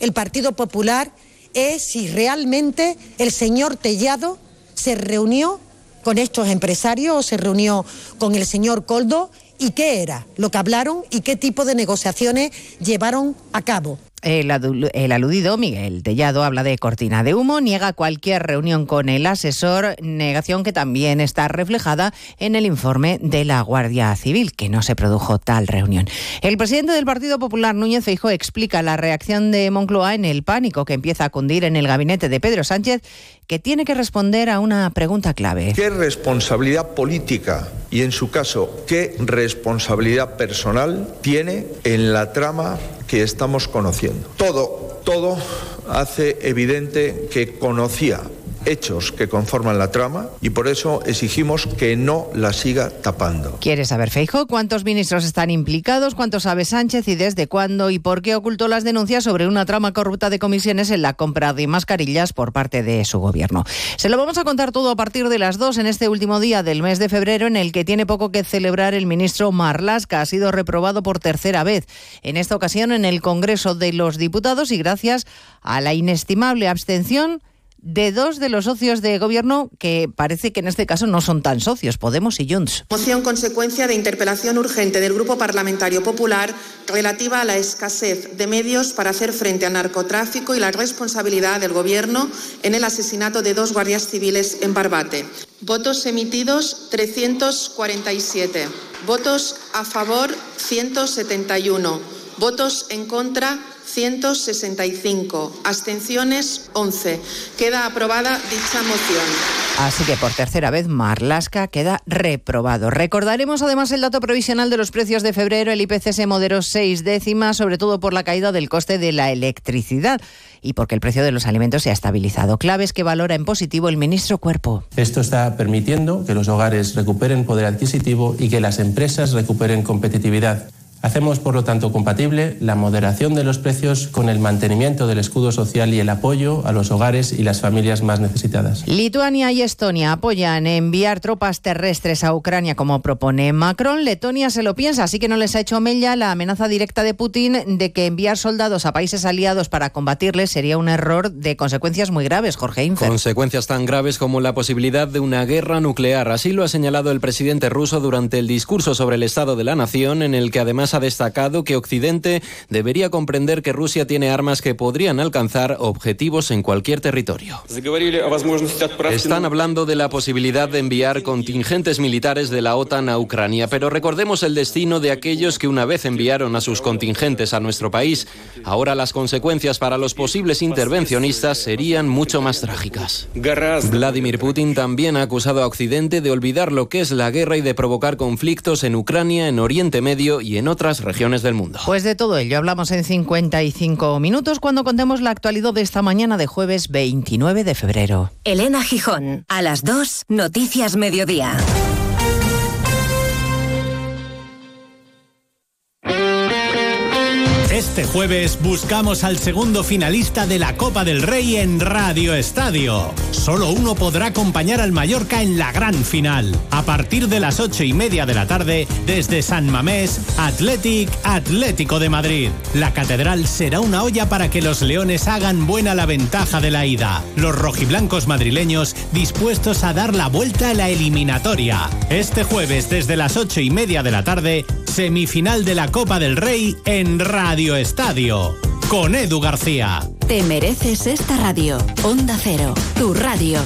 el Partido Popular es si realmente el señor Tellado se reunió con estos empresarios o se reunió con el señor Coldo y qué era lo que hablaron y qué tipo de negociaciones llevaron a cabo. El, aludido, Miguel Tellado, habla de cortina de humo, niega cualquier reunión con el asesor, negación que también está reflejada en el informe de la Guardia Civil, que no se produjo tal reunión. El presidente del Partido Popular, Núñez Feijóo, explica la reacción de Moncloa en el pánico que empieza a cundir en el gabinete de Pedro Sánchez, que tiene que responder a una pregunta clave. ¿Qué responsabilidad política y, en su caso, qué responsabilidad personal tiene en la trama que estamos conociendo. Todo, todo hace evidente que conocía hechos que conforman la trama y por eso exigimos que no la siga tapando. ¿Quiere saber Feijo cuántos ministros están implicados, cuánto sabe Sánchez y desde cuándo y por qué ocultó las denuncias sobre una trama corrupta de comisiones en la compra de mascarillas por parte de su gobierno? Se lo vamos a contar todo a partir de las dos en este último día del mes de febrero en el que tiene poco que celebrar el ministro Marlasca. Ha sido reprobado por tercera vez, en esta ocasión en el Congreso de los Diputados y gracias a la inestimable abstención de dos de los socios de gobierno que parece que en este caso no son tan socios, Podemos y Junts. Moción consecuencia de interpelación urgente del Grupo Parlamentario Popular relativa a la escasez de medios para hacer frente al narcotráfico y la responsabilidad del Gobierno en el asesinato de dos guardias civiles en Barbate. Votos emitidos 347. Votos a favor 171. Votos en contra 165. Abstenciones 11. Queda aprobada dicha moción. Así que por tercera vez Marlasca queda reprobado. Recordaremos además el dato provisional de los precios de febrero. El IPC se moderó seis décimas, sobre todo por la caída del coste de la electricidad y porque el precio de los alimentos se ha estabilizado. Claves que valora en positivo el ministro Cuerpo. Esto está permitiendo que los hogares recuperen poder adquisitivo y que las empresas recuperen competitividad. Hacemos, por lo tanto, compatible la moderación de los precios con el mantenimiento del escudo social y el apoyo a los hogares y las familias más necesitadas. Lituania y Estonia apoyan enviar tropas terrestres a Ucrania como propone Macron. Letonia se lo piensa, así que no les ha hecho mella la amenaza directa de Putin de que enviar soldados a países aliados para combatirles sería un error de consecuencias muy graves, Jorge Infer. Consecuencias tan graves como la posibilidad de una guerra nuclear. Así lo ha señalado el presidente ruso durante el discurso sobre el estado de la nación, en el que además ha destacado que Occidente debería comprender que Rusia tiene armas que podrían alcanzar objetivos en cualquier territorio. Están hablando de la posibilidad de enviar contingentes militares de la OTAN a Ucrania, pero recordemos el destino de aquellos que una vez enviaron a sus contingentes a nuestro país. Ahora las consecuencias para los posibles intervencionistas serían mucho más trágicas. Vladimir Putin también ha acusado a Occidente de olvidar lo que es la guerra y de provocar conflictos en Ucrania, en Oriente Medio y en otras regiones del mundo. Pues de todo ello hablamos en 55 minutos cuando contemos la actualidad de esta mañana de jueves 29 de febrero. Elena Gijón, a las 2, Noticias Mediodía. Este jueves buscamos al segundo finalista de la Copa del Rey en Radio Estadio. Solo uno podrá acompañar al Mallorca en la gran final. A partir de las ocho y media de la tarde, desde San Mamés, Athletic Atlético de Madrid. La catedral será una olla para que los leones hagan buena la ventaja de la ida. Los rojiblancos madrileños dispuestos a dar la vuelta a la eliminatoria. Este jueves, desde las ocho y media de la tarde, semifinal de la Copa del Rey en Radio Estadio con Edu García. Te mereces esta radio. Onda Cero, tu radio.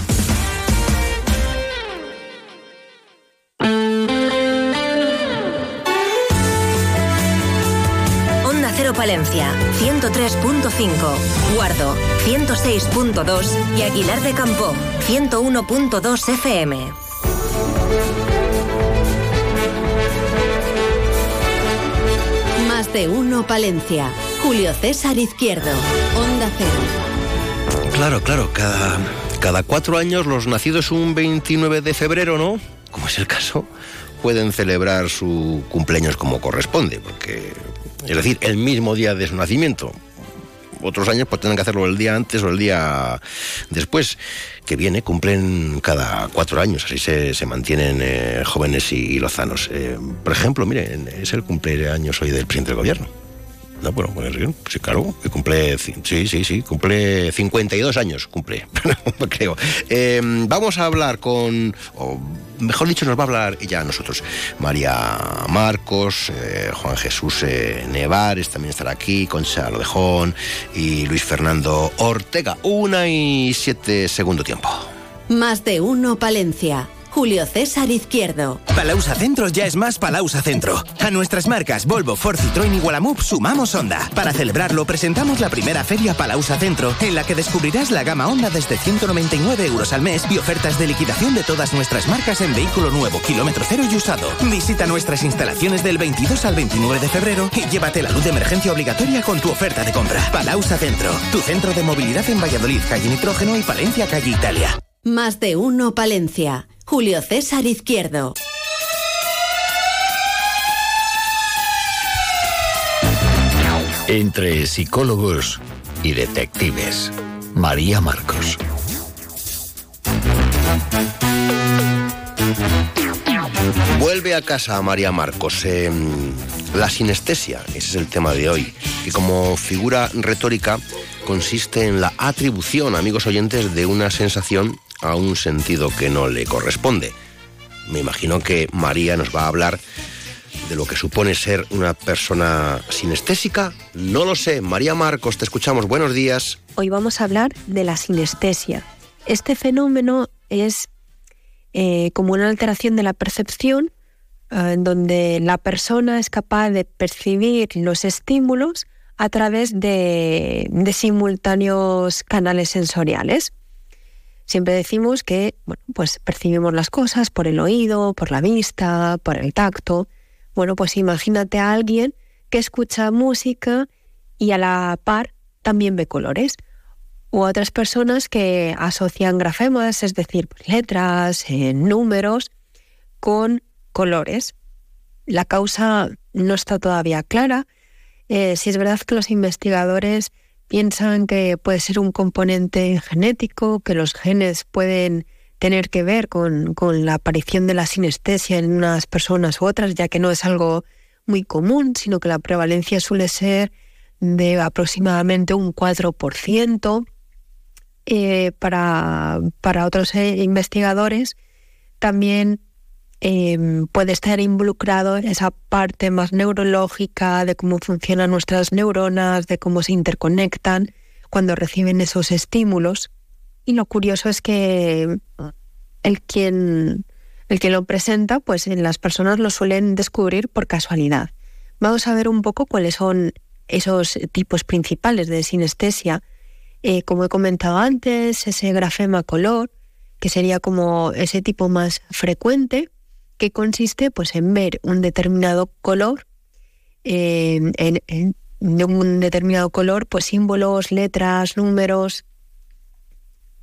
Onda Cero Palencia, 103.5. Guardo, 106.2. Y Aguilar de Campo, 101.2 FM. De uno Palencia. Julio César Izquierdo. Onda Cero. Claro, claro, cada, cada cuatro años los nacidos un 29 de febrero, ¿no? Como es el caso, pueden celebrar su cumpleaños como corresponde, porque, es decir, el mismo día de su nacimiento. Otros años pues tienen que hacerlo el día antes o el día después, que viene, cumplen cada cuatro años, así se, se mantienen eh, jóvenes y, lozanos. Eh, por ejemplo, miren, es el cumpleaños hoy del presidente del gobierno. No, bueno, pues, sí, claro, que cumple, sí, sí, sí, cumple 52 años, cumple, creo. Eh, vamos a hablar con, o mejor dicho, nos va a hablar ella a nosotros, María Marcos, eh, Juan Jesús eh, Nevares también estará aquí, Concha Lodejón y Luis Fernando Ortega. Una y siete segundo tiempo. Más de uno Palencia. Julio César Izquierdo. Palausa Centro ya es más Palausa Centro. A nuestras marcas Volvo, Ford, Citroën y Gualamup sumamos Honda. Para celebrarlo presentamos la primera feria Palausa Centro, en la que descubrirás la gama Honda desde 199 euros al mes y ofertas de liquidación de todas nuestras marcas en vehículo nuevo, kilómetro cero y usado. Visita nuestras instalaciones del 22 al 29 de febrero y llévate la luz de emergencia obligatoria con tu oferta de compra. Palausa Centro, tu centro de movilidad en Valladolid, calle Nitrógeno y Palencia, calle Italia. Más de uno Palencia. Julio César Izquierdo. Entre psicólogos y detectives. María Marcos. Vuelve a casa María Marcos. Eh, la sinestesia, ese es el tema de hoy, que como figura retórica consiste en la atribución, amigos oyentes, de una sensación a un sentido que no le corresponde. Me imagino que María nos va a hablar de lo que supone ser una persona sinestésica. No lo sé. María Marcos, te escuchamos. Buenos días. Hoy vamos a hablar de la sinestesia. Este fenómeno es eh, como una alteración de la percepción eh, donde la persona es capaz de percibir los estímulos a través de simultáneos canales sensoriales. Siempre decimos que bueno, pues percibimos las cosas por el oído, por la vista, por el tacto. Bueno, pues imagínate a alguien que escucha música y a la par también ve colores. O otras personas que asocian grafemas, es decir, pues, letras, eh, números, con colores. La causa no está todavía clara. Eh, si es verdad que los investigadores piensan que puede ser un componente genético, que los genes pueden tener que ver con, con, la aparición de la sinestesia en unas personas u otras, ya que no es algo muy común, sino que la prevalencia suele ser de aproximadamente un 4%. Eh, para, para, otros eh, investigadores también eh, puede estar involucrado en esa parte más neurológica de cómo funcionan nuestras neuronas, de cómo se interconectan cuando reciben esos estímulos. Y lo curioso es que el quien, el que lo presenta, pues en las personas lo suelen descubrir por casualidad. Vamos a ver un poco cuáles son esos tipos principales de sinestesia. Eh, como he comentado antes, ese grafema color, que sería como ese tipo más frecuente, que consiste pues, en ver un determinado color, en, de un determinado color, pues símbolos, letras, números.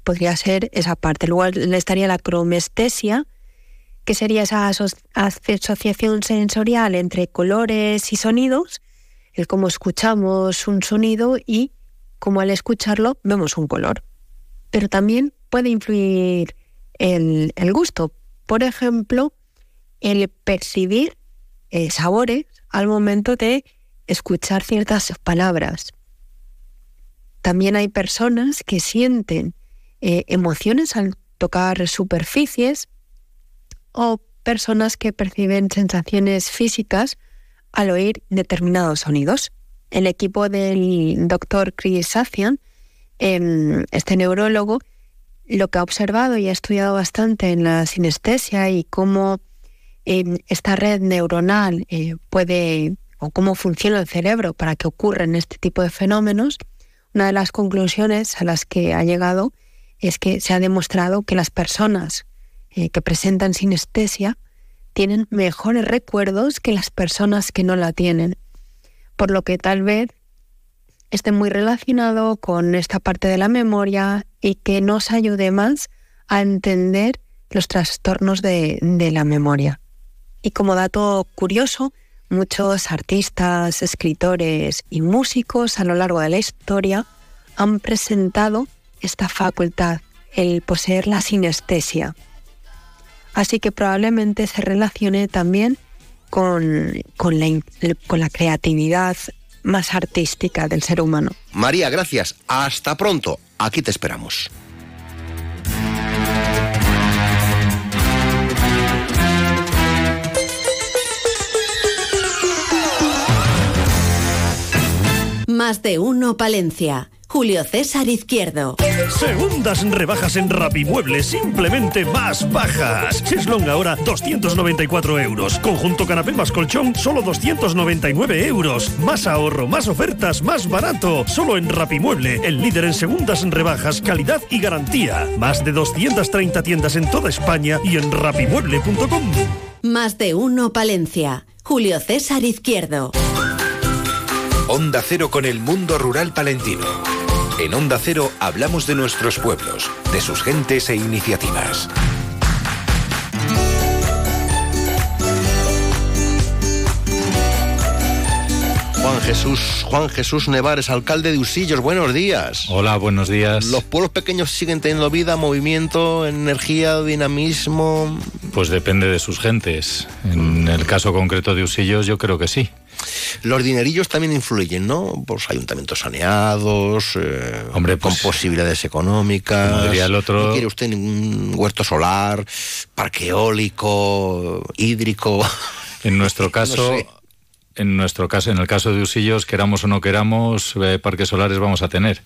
Podría ser esa parte. Luego estaría la cromestesia, que sería esa asociación sensorial entre colores y sonidos, el cómo escuchamos un sonido y cómo al escucharlo vemos un color. Pero también puede influir el, el gusto. Por ejemplo, el percibir eh, sabores al momento de escuchar ciertas palabras. También hay personas que sienten eh, emociones al tocar superficies o personas que perciben sensaciones físicas al oír determinados sonidos. El equipo del doctor Chris Safian, em, este neurólogo, lo que ha observado y ha estudiado bastante en la sinestesia y cómo esta red neuronal eh, puede, o cómo funciona el cerebro para que ocurran este tipo de fenómenos, una de las conclusiones a las que ha llegado es que se ha demostrado que las personas eh, que presentan sinestesia tienen mejores recuerdos que las personas que no la tienen, por lo que tal vez esté muy relacionado con esta parte de la memoria y que nos ayude más a entender los trastornos de la memoria. Y como dato curioso, muchos artistas, escritores y músicos a lo largo de la historia han presentado esta facultad, el poseer la sinestesia. Así que probablemente se relacione también con, con, la, con la creatividad más artística del ser humano. María, gracias. Hasta pronto. Aquí te esperamos. Más de uno Palencia. Julio César Izquierdo. Segundas rebajas en Rapimueble, simplemente más bajas. Cheslong ahora 294 euros. Conjunto canapé más colchón, solo 299 euros. Más ahorro, más ofertas, más barato. Solo en Rapimueble, el líder en segundas rebajas, calidad y garantía. Más de 230 tiendas en toda España y en rapimueble.com. Más de uno Palencia. Julio César Izquierdo. Onda Cero con el mundo rural palentino. En Onda Cero hablamos de nuestros pueblos, de sus gentes e iniciativas. Juan Jesús, Juan Jesús Nevares, alcalde de Usillos, buenos días. Hola, buenos días. ¿Los pueblos pequeños siguen teniendo vida, movimiento, energía, dinamismo? Pues depende de sus gentes. En el caso concreto de Usillos, yo creo que sí. Los dinerillos también influyen, ¿no? Pues ayuntamientos saneados, eh, Hombre, con posibilidades económicas. El otro. ¿No quiere usted ningún huerto solar, parque eólico, hídrico? En nuestro caso, no sé en nuestro caso, en el caso de Usillos, queramos o no queramos, eh, parques solares vamos a tener.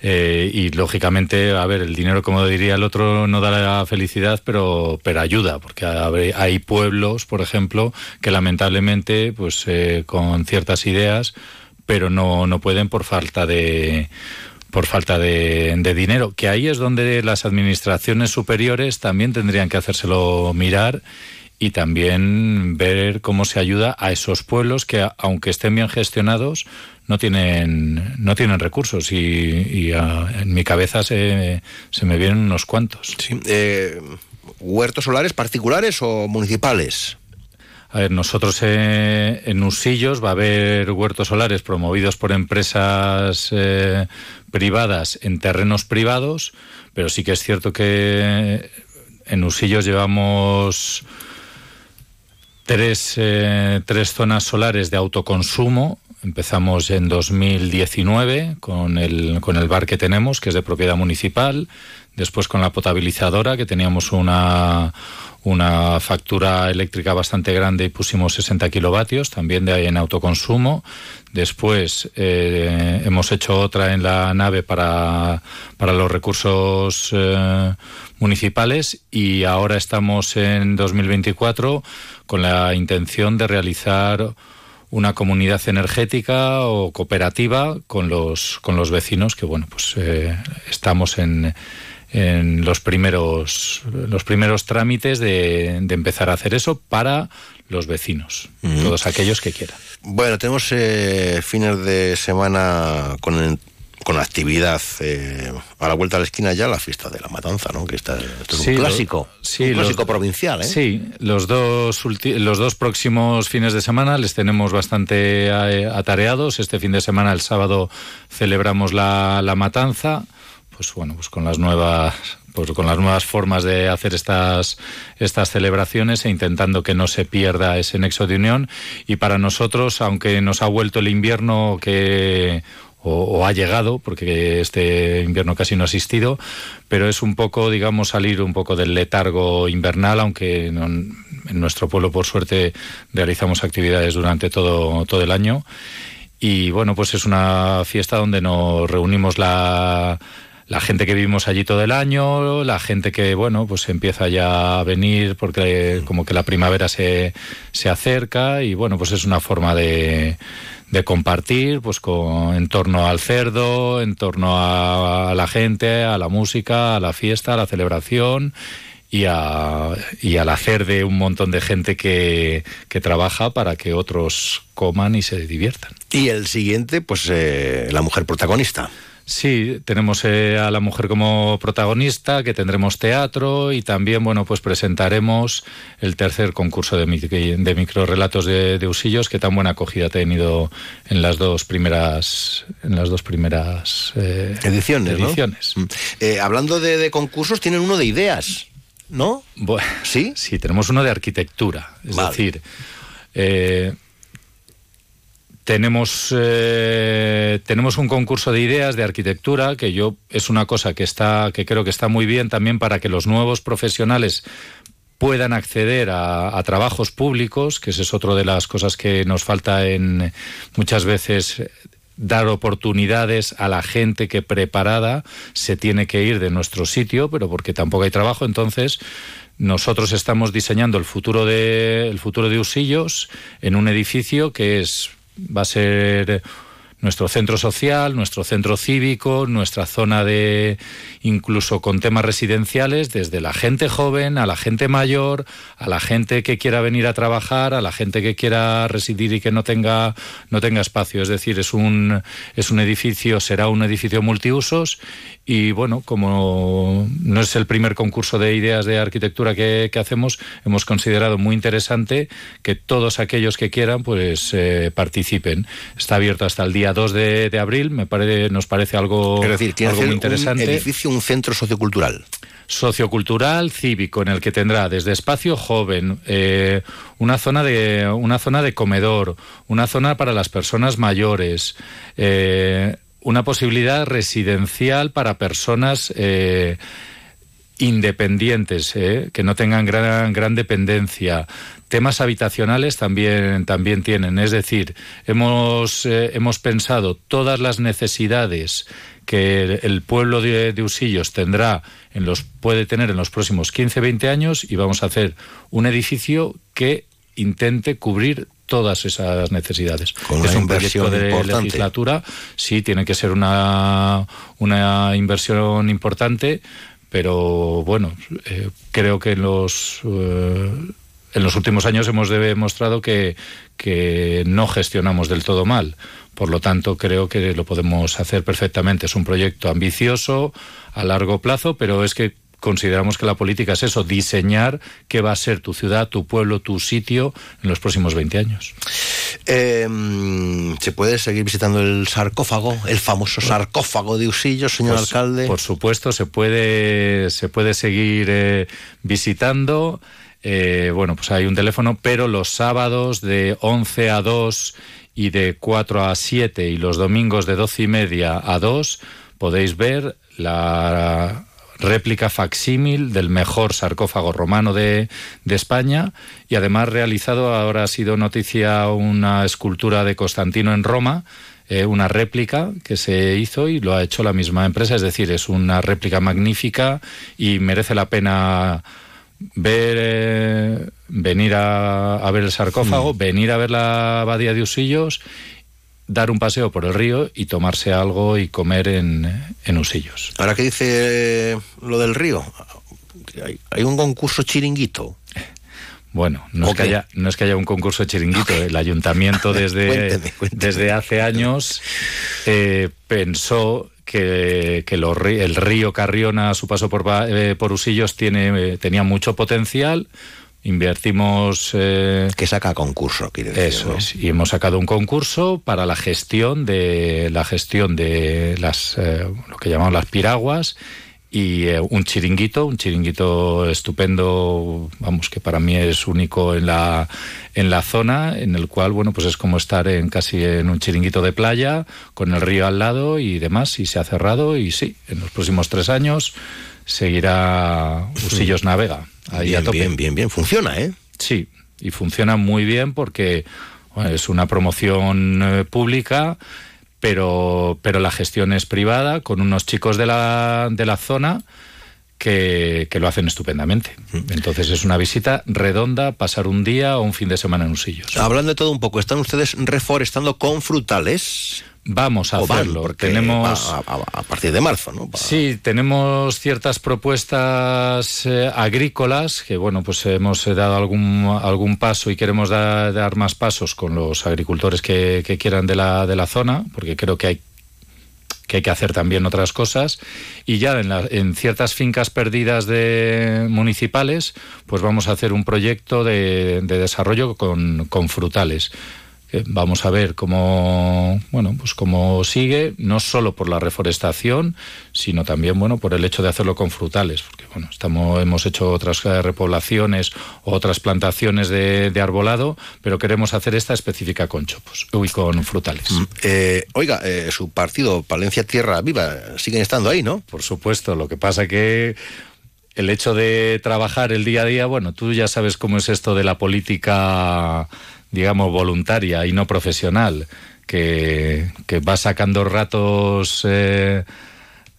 Eh, y lógicamente, a ver, el dinero, como diría el otro, no da la felicidad, pero, pero ayuda, porque hay pueblos, por ejemplo, que lamentablemente, pues eh, con ciertas ideas, pero no, no pueden por falta de por falta de, de, dinero, que ahí es donde las administraciones superiores también tendrían que hacérselo mirar y también ver cómo se ayuda a esos pueblos que, aunque estén bien gestionados, no tienen, no tienen recursos. Y, en mi cabeza se, se, me vienen unos cuantos. Eh, ¿Huertos solares particulares o municipales? A ver, nosotros eh, en Usillos va a haber huertos solares promovidos por empresas eh, privadas en terrenos privados, pero sí que es cierto que en Usillos llevamos tres, eh, tres zonas solares de autoconsumo. Empezamos en 2019 con el, con el bar que tenemos, que es de propiedad municipal. Después con la potabilizadora, que teníamos una, una factura eléctrica bastante grande y pusimos 60 kilovatios, también de ahí en autoconsumo. Después eh, hemos hecho otra en la nave para, para los recursos eh, municipales y ahora estamos en 2024 con la intención de realizar una comunidad energética o cooperativa con los con los vecinos que bueno pues eh, estamos en, en los primeros los primeros trámites de, de, empezar a hacer eso para los vecinos todos aquellos que quieran bueno tenemos eh, fines de semana con el con actividad eh, a la vuelta de la esquina ya la fiesta de la matanza, ¿no? Que está, esto es un clásico, sí, un clásico provincial, ¿eh? Sí, los dos, los dos próximos fines de semana les tenemos bastante eh, atareados. Este fin de semana, el sábado, celebramos la, la matanza, pues bueno, pues con las nuevas pues con las nuevas formas de hacer estas, estas celebraciones e intentando que no se pierda ese nexo de unión. Y para nosotros, aunque nos ha vuelto el invierno que o, ha llegado, porque este invierno casi no ha existido, pero es un poco, digamos, salir un poco del letargo invernal, aunque en nuestro pueblo, por suerte, realizamos actividades durante todo, todo el año. Y bueno, pues es una fiesta donde nos reunimos la, la gente que vivimos allí todo el año, la gente que, bueno, pues empieza ya a venir porque como que la primavera se, se acerca y bueno, pues es una forma de de compartir pues con, en torno al cerdo, en torno a, la gente, a la música, a la fiesta, a la celebración y, a, y al hacer de un montón de gente que, que trabaja para que otros coman y se diviertan. Y el siguiente, pues eh, la mujer protagonista. Sí, tenemos eh, a la mujer como protagonista, que tendremos teatro y también, bueno, pues presentaremos el tercer concurso de, de microrelatos de, de, Usillos, que tan buena acogida ha tenido en las dos primeras, en las dos primeras eh, ediciones. ediciones. ¿no? Eh, hablando de, de, concursos, tienen uno de ideas, ¿no? Bueno, sí, sí, tenemos uno de arquitectura, es vale. decir. Eh, tenemos, eh, tenemos un concurso de ideas de arquitectura que yo es una cosa que está que creo que está muy bien también para que los nuevos profesionales puedan acceder a, trabajos públicos, que esa es otra de las cosas que nos falta en muchas veces dar oportunidades a la gente que preparada se tiene que ir de nuestro sitio, pero porque tampoco hay trabajo, entonces nosotros estamos diseñando el futuro de el futuro de Usillos en un edificio que es va a ser nuestro centro social, nuestro centro cívico, nuestra zona de incluso con temas residenciales, desde la gente joven a la gente mayor, a la gente que quiera venir a trabajar, a la gente que quiera residir y que no tenga no tenga espacio. Es decir, es un es un edificio, será un edificio multiusos y bueno, como no es el primer concurso de ideas de arquitectura que, hacemos, hemos considerado muy interesante que todos aquellos que quieran pues eh, participen. Está abierto hasta el día 2 de, abril, me parece, nos parece algo, decir, algo muy interesante. Un edificio, un centro sociocultural sociocultural cívico en el que tendrá desde espacio joven eh, una zona de una zona de comedor una zona para las personas mayores eh, una posibilidad residencial para personas eh, independientes, eh, que no tengan gran, gran dependencia. Temas habitacionales también, también tienen. Es decir, hemos, eh, hemos pensado todas las necesidades que el pueblo de, de, Usillos tendrá en los, puede tener en los próximos 15, 20 años y vamos a hacer un edificio que intente cubrir todas esas necesidades. es un proyecto de legislatura, sí, tiene que ser una, una inversión importante, pero bueno, eh, creo que en los... Eh, en los últimos años hemos demostrado que, que no gestionamos del todo mal. Por lo tanto, creo que lo podemos hacer perfectamente. Es un proyecto ambicioso, a largo plazo, pero es que consideramos que la política es eso, diseñar qué va a ser tu ciudad, tu pueblo, tu sitio en los próximos 20 años. Em, ¿Se puede seguir visitando el sarcófago, el famoso sarcófago de Usillos, señor pues, alcalde? Por supuesto, se puede, se puede seguir eh, visitando. Eh, bueno, pues hay un teléfono, pero los sábados de 11 a 2 y de 4 a 7 y los domingos de 12 y media a 2 podéis ver la réplica facsímil del mejor sarcófago romano de, de, España y además realizado, ahora ha sido noticia una escultura de Constantino en Roma, eh, una réplica que se hizo y lo ha hecho la misma empresa, es decir, es una réplica magnífica y merece la pena ver eh, venir a, a, ver el sarcófago, mm. venir a ver la abadía de Usillos dar un paseo por el río y tomarse algo y comer en, en Usillos. Ahora que dice lo del río, hay, hay un concurso chiringuito. Bueno, no es, que haya, no es que haya un concurso de chiringuito. El ayuntamiento desde, cuénteme, cuénteme. desde hace años eh, pensó que, que los, el río Carriona, a su paso por, eh, por Usillos, tiene, eh, tenía mucho potencial Invertimos... Eh, que saca concurso, quiere decir. Eso ¿no? es. Y hemos sacado un concurso para la gestión de la gestión de las eh, lo que llamamos las piraguas y eh, un chiringuito, un chiringuito estupendo, vamos, que para mí es único en la, en la zona, en el cual, bueno, pues es como estar en casi en un chiringuito de playa, con el río al lado y demás, y se ha cerrado, y sí, en los próximos tres años seguirá Usillos Navega. Ahí bien, a tope. bien, bien, bien. Funciona, ¿eh? Sí, y funciona muy bien porque bueno, es una promoción eh, pública, pero, pero la gestión es privada, con unos chicos de la, de la zona que, que, lo hacen estupendamente. Entonces es una visita redonda, pasar un día o un fin de semana en Usillos. Hablando de todo un poco, ¿están ustedes reforestando con frutales? Vamos a o hacerlo. porque tenemos a, a, a, partir de marzo, ¿no? Para... Sí, tenemos ciertas propuestas eh, agrícolas que, bueno, pues hemos dado algún algún paso y queremos da, dar más pasos con los agricultores que, que quieran de la de la zona, porque creo que hay que hay que hacer también otras cosas y ya en, la, en, ciertas fincas perdidas de municipales pues vamos a hacer un proyecto de, de desarrollo con, con frutales vamos a ver cómo bueno pues cómo sigue no solo por la reforestación sino también bueno por el hecho de hacerlo con frutales porque bueno estamos hemos hecho otras repoblaciones otras plantaciones de, de arbolado pero queremos hacer esta específica con chopos y con frutales. Eh, oiga eh, su partido Palencia Tierra Viva siguen estando ahí no por supuesto lo que pasa que el hecho de trabajar el día a día bueno tú ya sabes cómo es esto de la política digamos, voluntaria y no profesional, que, que va sacando ratos eh,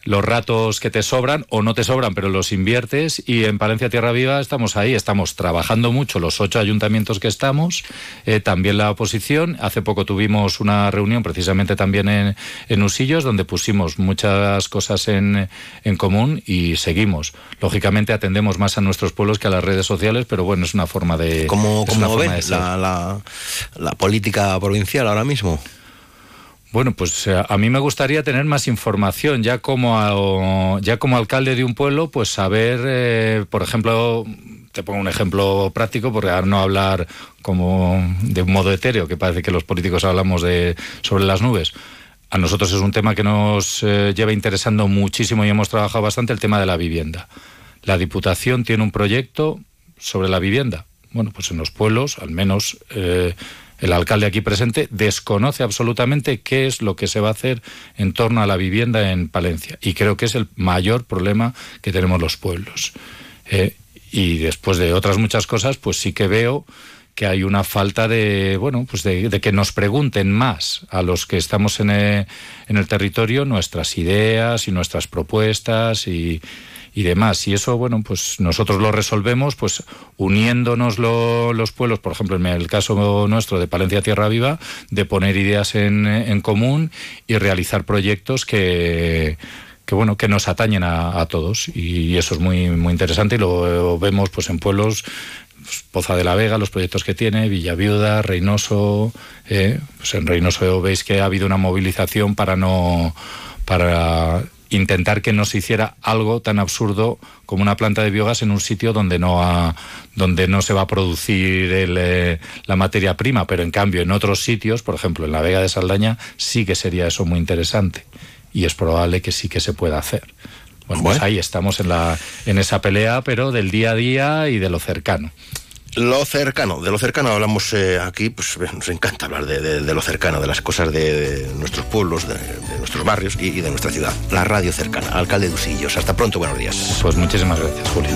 los ratos que te sobran o no te sobran, pero los inviertes y en Palencia Tierra Viva estamos ahí, estamos trabajando mucho los ocho ayuntamientos que estamos, eh, también la oposición. Hace poco tuvimos una reunión precisamente también en, en Usillos donde pusimos muchas cosas en, en común y seguimos. Lógicamente atendemos más a nuestros pueblos que a las redes sociales, pero bueno, es una forma de... ¿Cómo, cómo ven la- la política provincial ahora mismo? Bueno, pues eh, a mí me gustaría tener más información, ya como ya como alcalde de un pueblo, pues saber, eh, por ejemplo, te pongo un ejemplo práctico, porque no hablar como de un modo etéreo, que parece que los políticos hablamos de sobre las nubes. A nosotros es un tema que nos eh, lleva interesando muchísimo y hemos trabajado bastante el tema de la vivienda. La Diputación tiene un proyecto sobre la vivienda. Bueno, pues en los pueblos, al menos eh, el alcalde aquí presente, desconoce absolutamente qué es lo que se va a hacer en torno a la vivienda en Palencia. Y creo que es el mayor problema que tenemos los pueblos. Eh, y después de otras muchas cosas, pues sí que veo que hay una falta de bueno pues de, de que nos pregunten más a los que estamos en el, en el territorio nuestras ideas y nuestras propuestas y, y demás y eso bueno pues nosotros lo resolvemos pues uniéndonos lo- los pueblos por ejemplo en el caso nuestro de Palencia Tierra Viva de poner ideas en, en común y realizar proyectos que que bueno que nos atañen a, a todos y eso es muy muy interesante y lo vemos pues en pueblos pues, Poza de la Vega, los proyectos que tiene, Villaviuda, Reynoso. eh, pues en Reynoso veis que ha habido una movilización para no. para intentar que no se hiciera algo tan absurdo como una planta de biogás en un sitio donde no ha- donde no se va a producir el, eh, la materia prima, pero en cambio en otros sitios, por ejemplo en la Vega de Saldaña, sí que sería eso muy interesante y es probable que sí que se pueda hacer. Bueno, pues ahí estamos en la en esa pelea, pero del día a día y de lo cercano. Lo cercano, de lo cercano hablamos eh, aquí, pues eh, nos encanta hablar de, de- de lo cercano, de las cosas de, de nuestros pueblos, de, de nuestros barrios y, y de nuestra ciudad. La radio cercana, alcalde de Usillos. Hasta pronto, buenos días. Pues muchísimas gracias, Julio.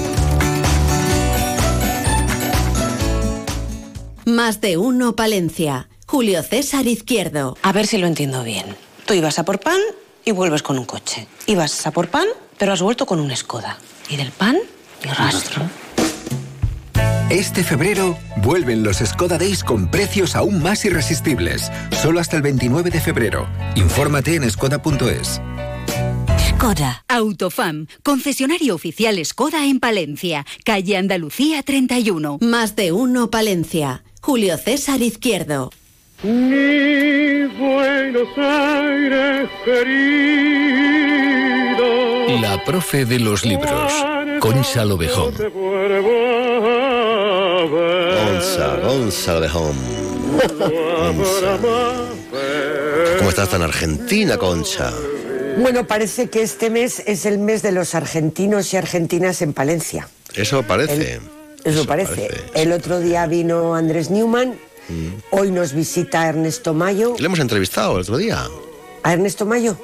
Más de uno Palencia. Julio César Izquierdo. A ver si lo entiendo bien. Tú ibas a por pan y vuelves con un coche. Ibas a por pan, pero has vuelto con un Skoda. Y del pan, ni rastro. Este febrero vuelven los Skoda Days con precios aún más irresistibles. Solo hasta el 29 de febrero. Infórmate en skoda.es. Skoda. Autofam, concesionario oficial Skoda en Palencia, calle Andalucía 31. Más de uno Palencia. Julio César Izquierdo. Mi Buenos Aires querido. La profe de los libros, Concha Lobejón. Gonza, Gonza de Home. Gonza. ¿Cómo estás tan argentina, Concha? Bueno, parece que este mes es el mes de los argentinos y argentinas en Palencia. Eso parece. Eso, parece. El otro día vino Andrés Newman, hoy nos visita Ernesto Mayo. Le hemos entrevistado el otro día. ¿A Ernesto Mayo?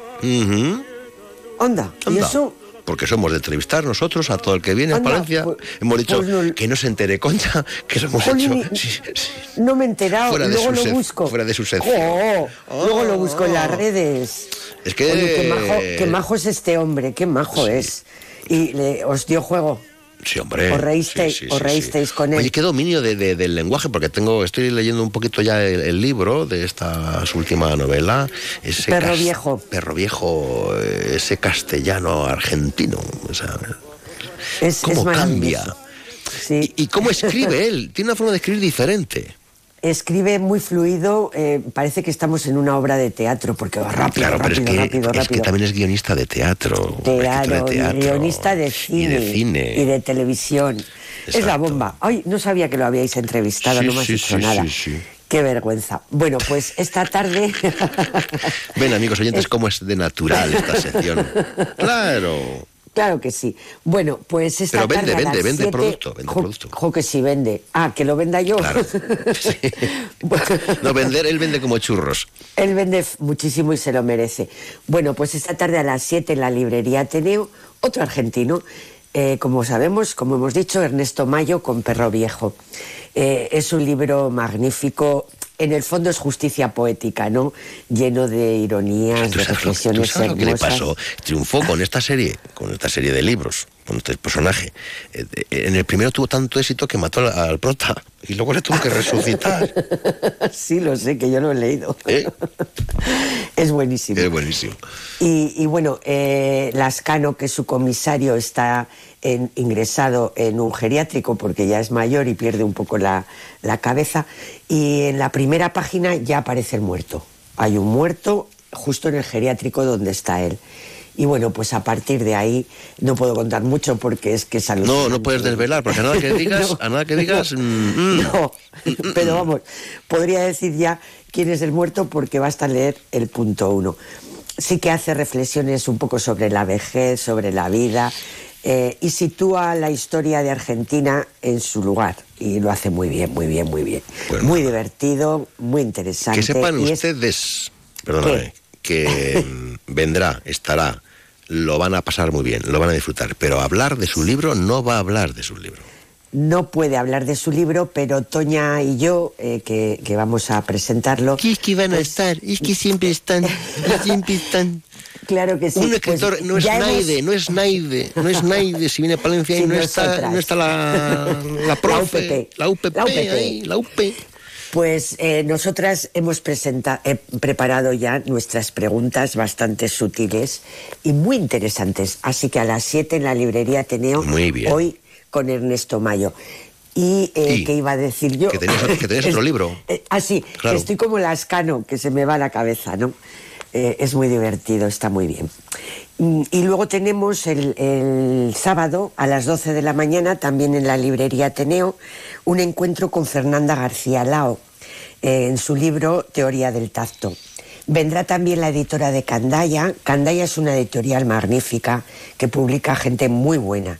Onda. ¿Y eso? Porque somos de entrevistar nosotros a todo el que viene a Palencia. pues- hemos dicho pues no- que no se entere Concha, que lo hemos hecho sí, sí, No me he enterado, fuera, luego lo busco. fuera de su sección. Jo, luego lo busco en las redes. Es que... Oye, qué majo, qué majo es este hombre, qué majo es. Y le- os dio juego. Sí, hombre. Os reísteis, Sí, sí, os sí, reísteis con él. Oye, qué dominio de- de- del lenguaje, porque tengo, estoy leyendo un poquito ya el, el libro de esta su última novela. Ese Perro cas- viejo. Perro viejo, eh, ese castellano argentino. O sea, Es, ¿Cómo es cambia? Sí. ¿Y cómo escribe él? Tiene una forma de escribir diferente. Escribe muy fluido, eh, parece que estamos en una obra de teatro, porque va rápido, Claro, pero rápido, es que, rápido, es que rápido. también es guionista de teatro. Claro, de teatro. guionista de cine, Y de cine. y de televisión. Es la bomba. Ay, no sabía que lo habíais entrevistado, Sí, no me has sí, dicho sí, nada. sí, sí. Qué vergüenza. Bueno, pues esta tarde. Ven, amigos oyentes, cómo es de natural esta sección. Claro. Claro que sí. Bueno, pues esta Pero vende, tarde. a vende, las vende siete- producto, vende Jo- producto. jo, que sí vende. Ah, que lo venda yo. Claro. No, vender, él vende como churros. Él vende muchísimo y se lo merece. Bueno, pues esta tarde a las 7 en la librería Ateneo, otro argentino, eh, como sabemos, como hemos dicho, Ernesto Mayo con Perro Viejo. Eh, es un libro magnífico, en el fondo es justicia poética, ¿no? Lleno de ironías, de ¿Tú reflexiones sabes lo que le pasó? Triunfó con esta serie, con esta serie de libros, este personaje. Eh, eh, En el primero tuvo tanto éxito que mató al, al prota y luego le tuvo que resucitar. sí, lo sé, que yo lo he leído. Es buenísimo. Es buenísimo. Y, y bueno, eh, Lascano, que su comisario está en- ingresado en un geriátrico porque ya es mayor y pierde un poco la, la cabeza, y en la primera página ya aparece el muerto. Hay un muerto justo en el geriátrico donde está él. Y bueno, pues a partir de ahí no puedo contar mucho porque es que es No, no puedes desvelar, porque a nada que digas, No. a nada que digas, mm, mm. No, pero vamos, podría decir ya quién es el muerto porque basta leer el punto uno. Sí que hace reflexiones un poco sobre la vejez, sobre la vida eh, y sitúa la historia de Argentina en su lugar y lo hace muy bien, muy bien, muy bien. muy divertido, muy interesante. que sepan y es- ustedes, perdóname, que mm, vendrá, estará, lo van a pasar muy bien, lo van a disfrutar, pero hablar de su libro no va a hablar de su libro. no puede hablar de su libro, pero Toña y yo, eh, que, que vamos a presentarlo... pues es que van a estar, es que siempre están, siempre están. Claro que sí. Un pues escritor no es hemos- Naide, no es Naide, no es Naide, si viene a Palencia y Sí, no está, no está la, la profe, la UPP, La UPP. ahí, la UP. Pues eh, nosotras hemos presenta- eh, preparado ya nuestras preguntas bastante sutiles y muy interesantes. Así que a las 7 en la librería Ateneo, Muy bien. hoy con Ernesto Mayo. Y, eh, Y ¿qué iba a decir yo? Que tenías, que tenías otro libro. Eh, ah, sí, Claro. estoy como lascano, que se me va la cabeza, ¿no? Eh, es muy divertido, está muy bien. Mm, Y luego tenemos el, sábado a las 12 de la mañana, también en la librería Ateneo, un encuentro con Fernanda García Lao, eh, en su libro Teoría del Tacto. Vendrá también la editora de Candaya. Candaya es una editorial magnífica que publica gente muy buena.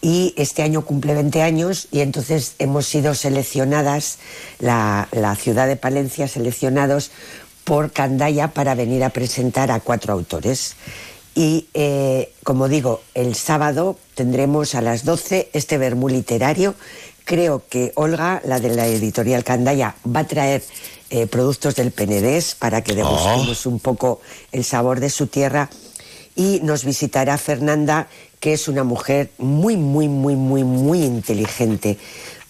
Y este año cumple 20 años y entonces hemos sido seleccionadas, la, la ciudad de Palencia, seleccionados por Candaya para venir a presentar a cuatro autores. Y eh, como digo, el sábado tendremos a las 12 este vermú literario. Creo que Olga, la de la editorial Candaya, va a traer eh, productos del Penedés para que degustemos un poco el sabor de su tierra. Y nos visitará Fernanda, que es una mujer muy, muy, muy, muy, muy inteligente.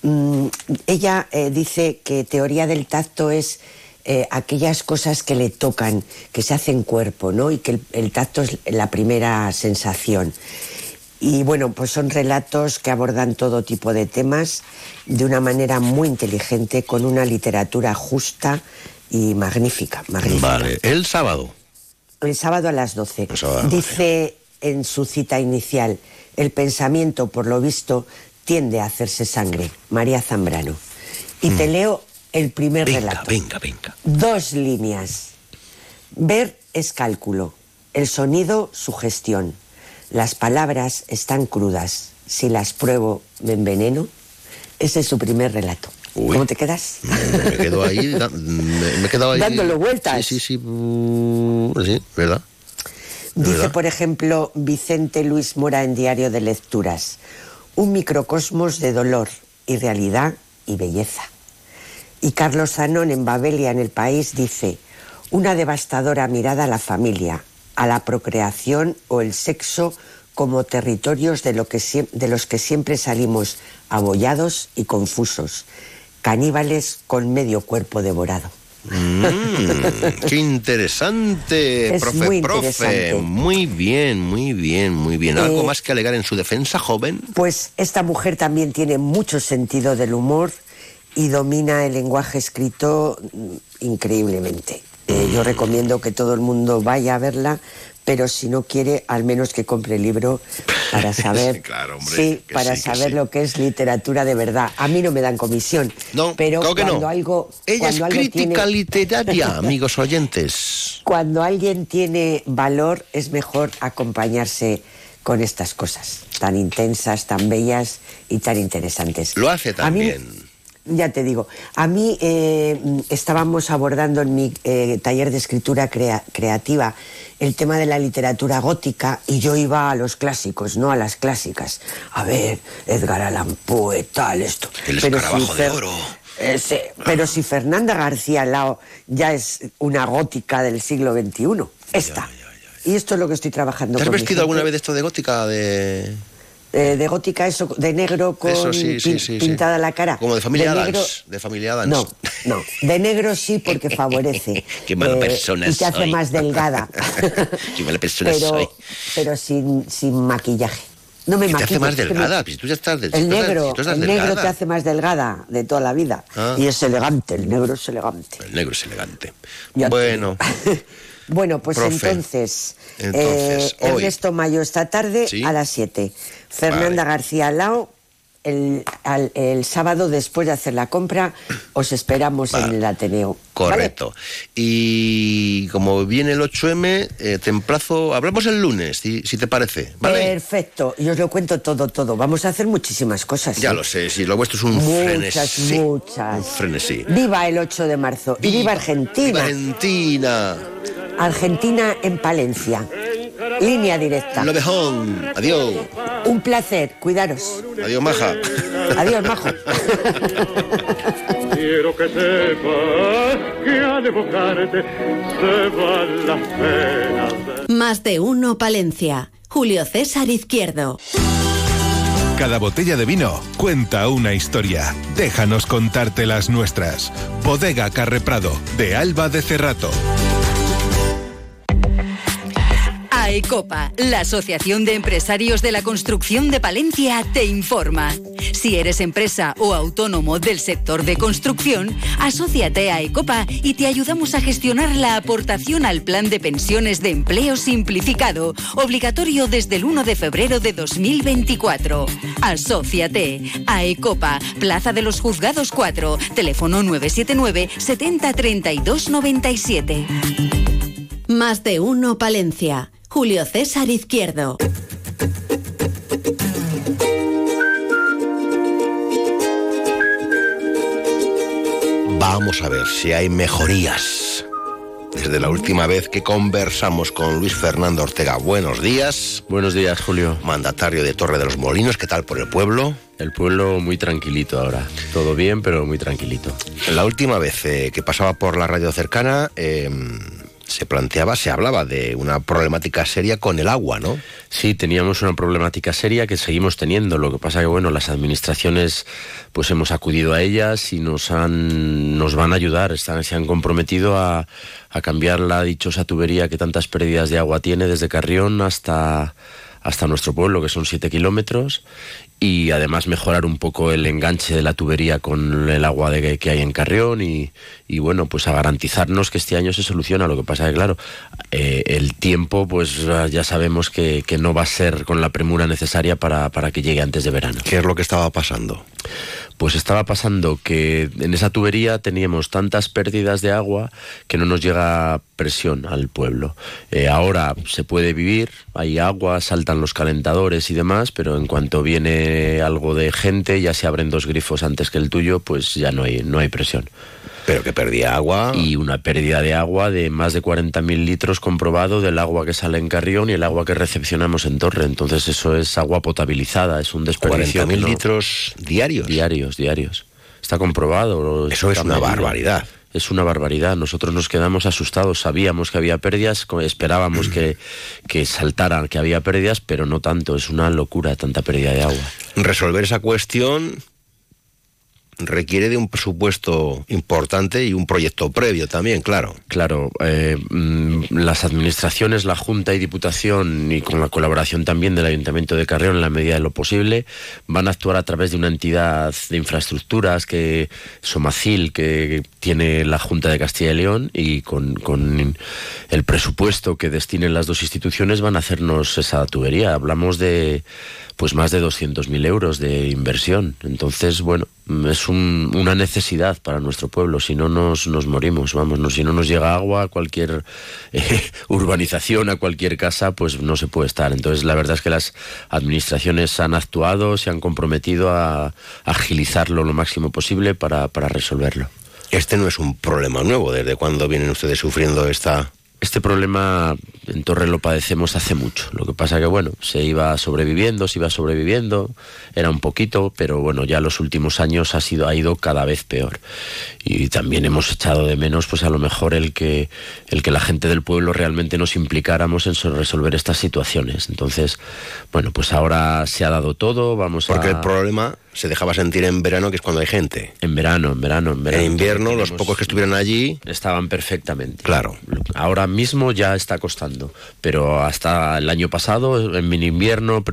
Mm, ella eh, dice que teoría del tacto es eh, aquellas cosas que le tocan, que se hacen cuerpo, ¿no? Y que el, el tacto es la primera sensación. Y bueno, pues son relatos que abordan todo tipo de temas de una manera muy inteligente, con una literatura justa y magnífica. magnífica. Vale, el sábado. El sábado a las 12. El sábado Dice en su cita inicial, el pensamiento, por lo visto, tiende a hacerse sangre. María Zambrano. Y te leo el primer relato. Mm. Venga, venga. Dos líneas. Ver es cálculo, el sonido sugestión. Las palabras están crudas. Si las pruebo, me enveneno. Ese es su primer relato. ¿Cómo te quedas? Me quedo ahí, da- me, me he quedado ahí. Dándole vueltas. Sí, sí, sí. mm, Sí, ¿verdad? Dice, ¿Verdad? por ejemplo, Vicente Luis Mora en Diario de Lecturas, un microcosmos de dolor, irrealidad y belleza. Y Carlos Zanón en Babelia en el País dice, una devastadora mirada a la familia, a la procreación o el sexo como territorios de, lo que de los que siempre salimos abollados y confusos, caníbales con medio cuerpo devorado. Mm, qué interesante, Es profe, muy profe. interesante. Muy bien, muy bien, muy bien. ¿Algo Eh, más que alegar en su defensa, joven? Pues esta mujer también tiene mucho sentido del humor y domina el lenguaje escrito increíblemente. Eh, yo recomiendo que todo el mundo vaya a verla, pero si no quiere, al menos que compre el libro para saber, Sí, claro, hombre, sí, que para sí, saber lo que es literatura de verdad. A mí no me dan comisión, pero claro que no. cuando algo, Ella es algo crítica tiene- literaria, amigos oyentes. cuando alguien tiene valor es mejor acompañarse con estas cosas tan intensas, tan bellas y tan interesantes. Lo hace también. Ya te digo, a mí eh, estábamos abordando en mi eh, taller de escritura crea- creativa el tema de la literatura gótica y yo iba a los clásicos, no a las clásicas. A ver, Edgar Allan Poe, tal, esto. El Pero escarabajo sin de cer- oro. Eh, sí, pero si Fernanda García Lao ya es una gótica del siglo XXI, esta. Y esto es lo que estoy trabajando ¿Te has con vestido alguna vez esto de gótica? De... Eh, de gótica, eso, de negro con Eso, sí, sí, pin- sí, sí. pintada la cara. Como de familia de Adams. De familia Adams. No, no. De negro sí porque favorece. Qué mala Eh, persona Y te hace más delgada. Qué mala persona pero, soy. pero sin, sin maquillaje. No me ¿Qué te hace maquillo, más que me- delgada? Si tú ya estás... de- El negro, el negro te hace más delgada de toda la vida. Ah. Y es elegante, el negro es elegante. El negro es elegante. Te bueno, pues Profe, entonces, entonces, eh, hoy. Ernesto Mayo esta tarde Sí. a las 7. Fernanda García Lao el, al- el sábado después de hacer la compra os esperamos en el Ateneo. correcto. Y como viene el 8M, eh, te emplazo... Hablamos el lunes, si, si te parece. ¿Vale? Perfecto, y os lo cuento todo, todo. Vamos a hacer muchísimas cosas. ya ¿eh? lo sé, si lo vuestro es un Muchas, frenesí. muchas. Frenesí. Viva el 8 de marzo y viva Argentina. Argentina. Argentina en Palencia. Línea directa. Lobejón. Adiós. Un placer, cuidaros. Adiós, maja. Adiós, majo. Quiero que sepas que al evocarte se van las penas. Más de uno Palencia. Julio César Izquierdo. Cada botella de vino cuenta una historia. Déjanos contarte las nuestras. Bodega Carreprado, de Alba de Cerrato. AECOPA, la Asociación de Empresarios de la Construcción de Palencia, te informa. Si eres empresa o autónomo del sector de construcción, asóciate a AECOPA y te ayudamos a gestionar la aportación al Plan de Pensiones de Empleo Simplificado, obligatorio desde el 1 de febrero de 2024. Asóciate. AECOPA, Plaza de los Juzgados 4, teléfono 979 70 32 97. Más de uno Palencia. Julio César Izquierdo. Vamos a ver si hay mejorías. Desde la última vez que conversamos con Luis Fernando Ortega. Buenos días. Buenos días, Julio. Mandatario de Torre de los Molinos. ¿Qué tal por el pueblo? El pueblo muy tranquilito ahora. Todo bien, pero muy tranquilito. La última vez eh, que pasaba por la radio cercana eh, se planteaba, se hablaba de una problemática seria con el agua, ¿no? Sí, teníamos una problemática seria que seguimos teniendo. Lo que pasa que, bueno, las administraciones, pues hemos acudido a ellas y nos han, nos van a ayudar. Están, se han comprometido a, a cambiar la dichosa tubería que tantas pérdidas de agua tiene desde Carrión hasta hasta nuestro pueblo, que son 7 kilómetros, y además mejorar un poco el enganche de la tubería con el agua de, que hay en Carrión y, y, bueno, pues a garantizarnos que este año se soluciona. Lo que pasa es que, claro, eh, el tiempo, pues ya sabemos que, que, no va a ser con la premura necesaria para, para que llegue antes de verano. ¿Qué es lo que estaba pasando? Pues estaba pasando que en esa tubería teníamos tantas pérdidas de agua que no nos llega presión al pueblo. Eh, ahora se puede vivir, hay agua, saltan los calentadores y demás, pero en cuanto viene algo de gente, ya se abren dos grifos antes que el tuyo, pues ya no hay, no hay presión. Pero que perdía agua. Y una pérdida de agua de más de 40.000 litros comprobado del agua que sale en Carrión y el agua que recepcionamos en Torre. Entonces eso es agua potabilizada, es un desperdicio. ¿40.000 no... litros diarios? Diarios, diarios. Está comprobado. Eso es una barbaridad. Es una barbaridad. Nosotros nos quedamos asustados. Sabíamos que había pérdidas, esperábamos que, que saltaran, que había pérdidas, pero no tanto. Es una locura tanta pérdida de agua. Resolver esa cuestión requiere de un presupuesto importante y un proyecto previo también, claro. Claro, eh, las administraciones, la Junta y Diputación, y con la colaboración también del Ayuntamiento de Carrión en la medida de lo posible, van a actuar a través de una entidad de infraestructuras que Somacil, que tiene la Junta de Castilla y León, y con, con el presupuesto que destinen las dos instituciones van a hacernos esa tubería. Hablamos de pues más de 200.000 euros de inversión. Entonces, bueno, es un, una necesidad para nuestro pueblo. Si no nos, nos morimos, vamos, no, si no nos llega agua a cualquier eh, urbanización, a cualquier casa, pues no se puede estar. Entonces, la verdad es que las administraciones han actuado, se han comprometido a, agilizarlo lo máximo posible para, para resolverlo. Este no es un problema nuevo. ¿Desde cuándo vienen ustedes sufriendo esta Este problema en Torre lo padecemos hace mucho. Lo que pasa que, bueno, se iba sobreviviendo, se iba sobreviviendo, era un poquito, pero bueno, ya los últimos años ha, sido, ha ido cada vez peor. Y también hemos echado de menos, pues a lo mejor el que, el que la gente del pueblo realmente nos implicáramos en so- resolver estas situaciones. Entonces, bueno, pues ahora se ha dado todo, vamos Porque a... el problema se dejaba sentir en verano, que es cuando hay gente. En verano, en verano, en verano. En invierno, los Tenemos- pocos que estuvieran allí... Estaban perfectamente. Claro. Ahora mismo ya está costando, pero hasta el año pasado, en mini invierno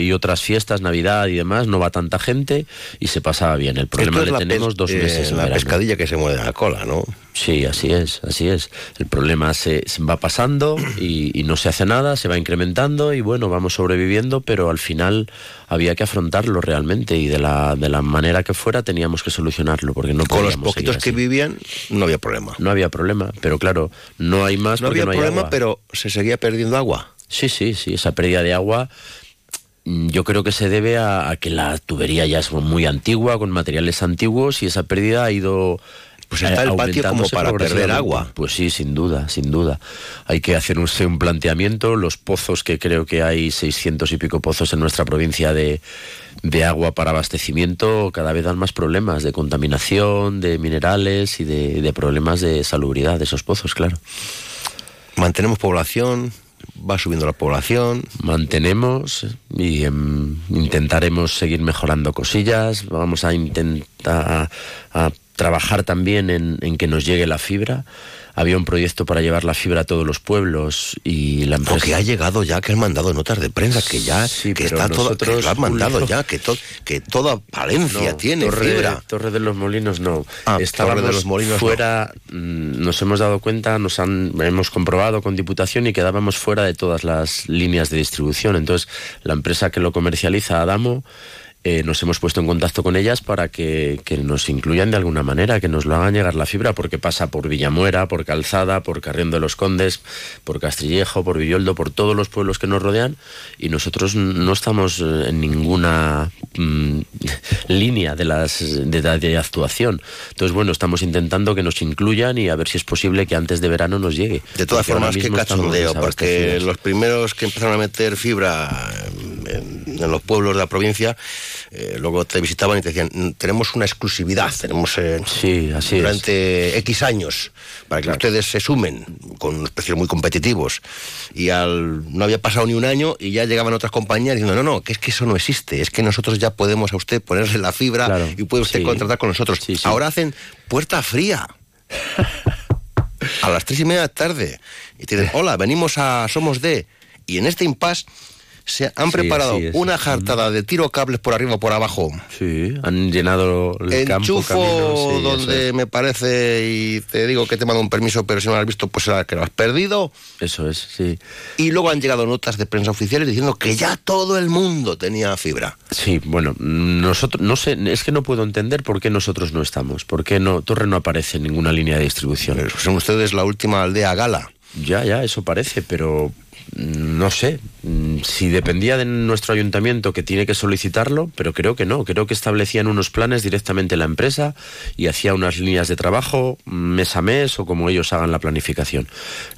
y otras fiestas, Navidad y demás, no va tanta gente y se pasaba bien. El problema es le tenemos dos eh, meses. en la verano. pescadilla que se mueve la cola, ¿no? Sí, así es, así es. El problema se, se va pasando y, y no se hace nada, se va incrementando y bueno, vamos sobreviviendo, pero al final había que afrontarlo realmente y de la, de la manera que fuera teníamos que solucionarlo porque no Con los poquitos que vivían, no había problema. No había problema, pero claro, no hay más No había no hay problema, agua. pero se seguía perdiendo agua. Sí, sí, sí, esa pérdida de agua mm, yo creo que se debe a, a que la tubería ya es muy antigua, con materiales antiguos, y esa pérdida ha ido... Pues está el patio como para perder agua. Pues sí, sin duda, sin duda. Hay que hacer un, un planteamiento. Los pozos, que creo que hay 600 y pico pozos en nuestra provincia de, de agua para abastecimiento, cada vez dan más problemas de contaminación, de minerales y de, de problemas de salubridad de esos pozos, claro. Mantenemos población, va subiendo la población. Mantenemos y em, intentaremos seguir mejorando cosillas. Vamos a intentar a trabajar también en, en que nos llegue la fibra. Había un proyecto para llevar la fibra a todos los pueblos y la empresa... Porque ha llegado ya, que han mandado notas de prensa, que ya, que pero está todo, que lo han mandado ya, que, to- que toda Valencia No, tiene Torre, fibra. Torre de los Molinos no. Ah, Estábamos de los Molinos no. fuera, mm, nos hemos dado cuenta, nos han, hemos comprobado con Diputación y quedábamos fuera de todas las líneas de distribución. Entonces, la empresa que lo comercializa, Adamo, eh, nos hemos puesto en contacto con ellas para que, que nos incluyan de alguna manera, que nos lo hagan llegar la fibra, porque pasa por Villamuera, por Calzada, por Carrión de los Condes, por Castrillejo, por Villoldo, por todos los pueblos que nos rodean, y nosotros no estamos eh, en ninguna mm, línea de, las, de, de actuación. Entonces, bueno, estamos intentando que nos incluyan y a ver si es posible que antes de verano nos llegue. De todas Porque formas, qué cachondeo, porque los primeros que empezaron a meter fibra en, en los pueblos de la provincia, eh, luego te visitaban y te decían, "Mm, tenemos una exclusividad, tenemos eh, así durante X años, para que ustedes se sumen con unos precios muy competitivos. Y al no había pasado ni un año y ya llegaban otras compañías diciendo, no, no, que es que eso no existe, es que nosotros ya podemos a usted ponerle la fibra y puede usted sí. contratar con nosotros. Ahora hacen puerta fría. a las tres y media de la tarde. Y te dicen, hola, venimos a Somos de. Y en este impasse se han Sí, preparado una jartada de tiro cables por arriba o por abajo. Sí, han llenado el campo, Enchufo camino, sí, donde es. me parece y te digo que te mando un permiso, pero si no lo has visto, pues será que lo has perdido. Eso es, sí. Y luego han llegado notas de prensa oficiales diciendo que ya todo el mundo tenía fibra. Sí, bueno, nosotros, no sé, es que no puedo entender por qué nosotros no estamos, por qué no, Torre no aparece en ninguna línea de distribución. Son ustedes la última aldea gala. Ya, ya, eso parece, pero no sé, mm, si dependía de nuestro ayuntamiento que tiene que solicitarlo, pero creo que no, creo que establecían unos planes directamente la empresa y hacía unas líneas de trabajo mm, mes a mes o como ellos hagan la planificación.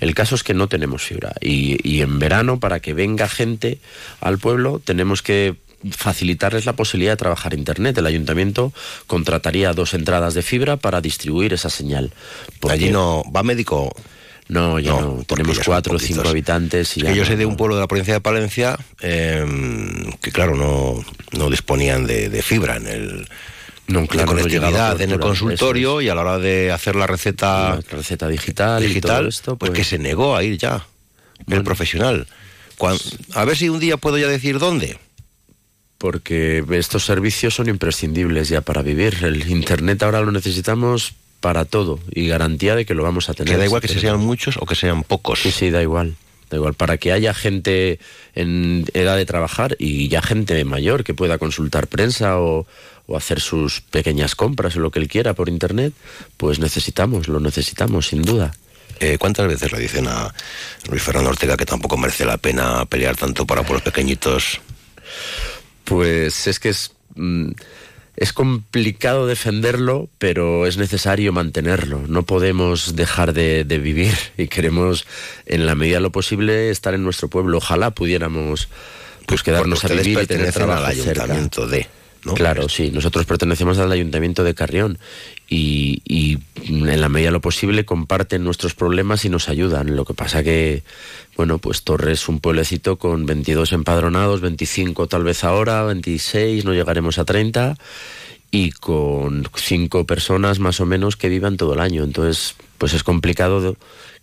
El caso es que no tenemos fibra y, y en verano para que venga gente al pueblo tenemos que facilitarles la posibilidad de trabajar internet. El ayuntamiento contrataría dos entradas de fibra para distribuir esa señal. Allí no va médico. No, ya no. Tenemos cuatro o cinco habitantes y Es ya que yo no- sé de un pueblo de la provincia de Palencia eh, que, claro, no, no disponían de, de fibra en el. No, de claro, no conectividad en el consultorio y a la hora de hacer la receta, La receta digital, y digital todo esto, pues, pues- que se negó a ir ya el profesional. A ver si un día puedo ya decir dónde. porque estos servicios son imprescindibles ya para vivir. El Internet ahora lo necesitamos para todo y garantía de que lo vamos a tener. Que da igual que se sean muchos o que sean pocos. Sí, sí, da igual. Da igual, para que haya gente en edad de trabajar y ya gente mayor que pueda consultar prensa o, o hacer sus pequeñas compras o lo que él quiera por internet, pues necesitamos, lo necesitamos, sin duda. Eh, ¿Cuántas veces le dicen a Luis Fernando Ortega que tampoco merece la pena pelear tanto para pueblos pequeñitos? Pues es que es. mm, es complicado defenderlo, pero es necesario mantenerlo. No podemos dejar de, de, vivir y queremos, en la medida de lo posible, estar en nuestro pueblo. Ojalá pudiéramos pues quedarnos a vivir y tener trabajo al ayuntamiento cerca. de. Claro, sí. Nosotros pertenecemos al ayuntamiento de Carrión y, y, en la medida de lo posible comparten nuestros problemas y nos ayudan. Lo que pasa que, bueno, pues Torres es un pueblecito con 22 empadronados, 25 tal vez ahora, 26, no llegaremos a 30 y con cinco personas más o menos que vivan todo el año. Entonces, pues es complicado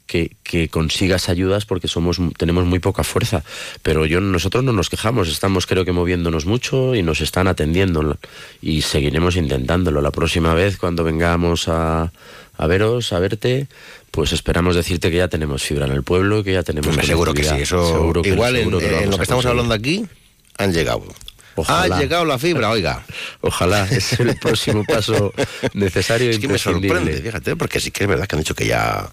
que, que, consigas ayudas porque somos tenemos muy poca fuerza. Pero yo nosotros no nos quejamos, estamos creo que moviéndonos mucho y nos están atendiendo y seguiremos intentándolo. La próxima vez cuando vengamos a, a veros, a verte, pues esperamos decirte que ya tenemos fibra en el pueblo que ya tenemos. Pues seguro que sí, eso seguro que, igual seguro en, que en lo que estamos hablando aquí han llegado. Ojalá. Ha llegado la fibra, oiga. Ojalá, es el próximo paso necesario. Es que me sorprende, fíjate, porque sí que es verdad que han dicho que ya,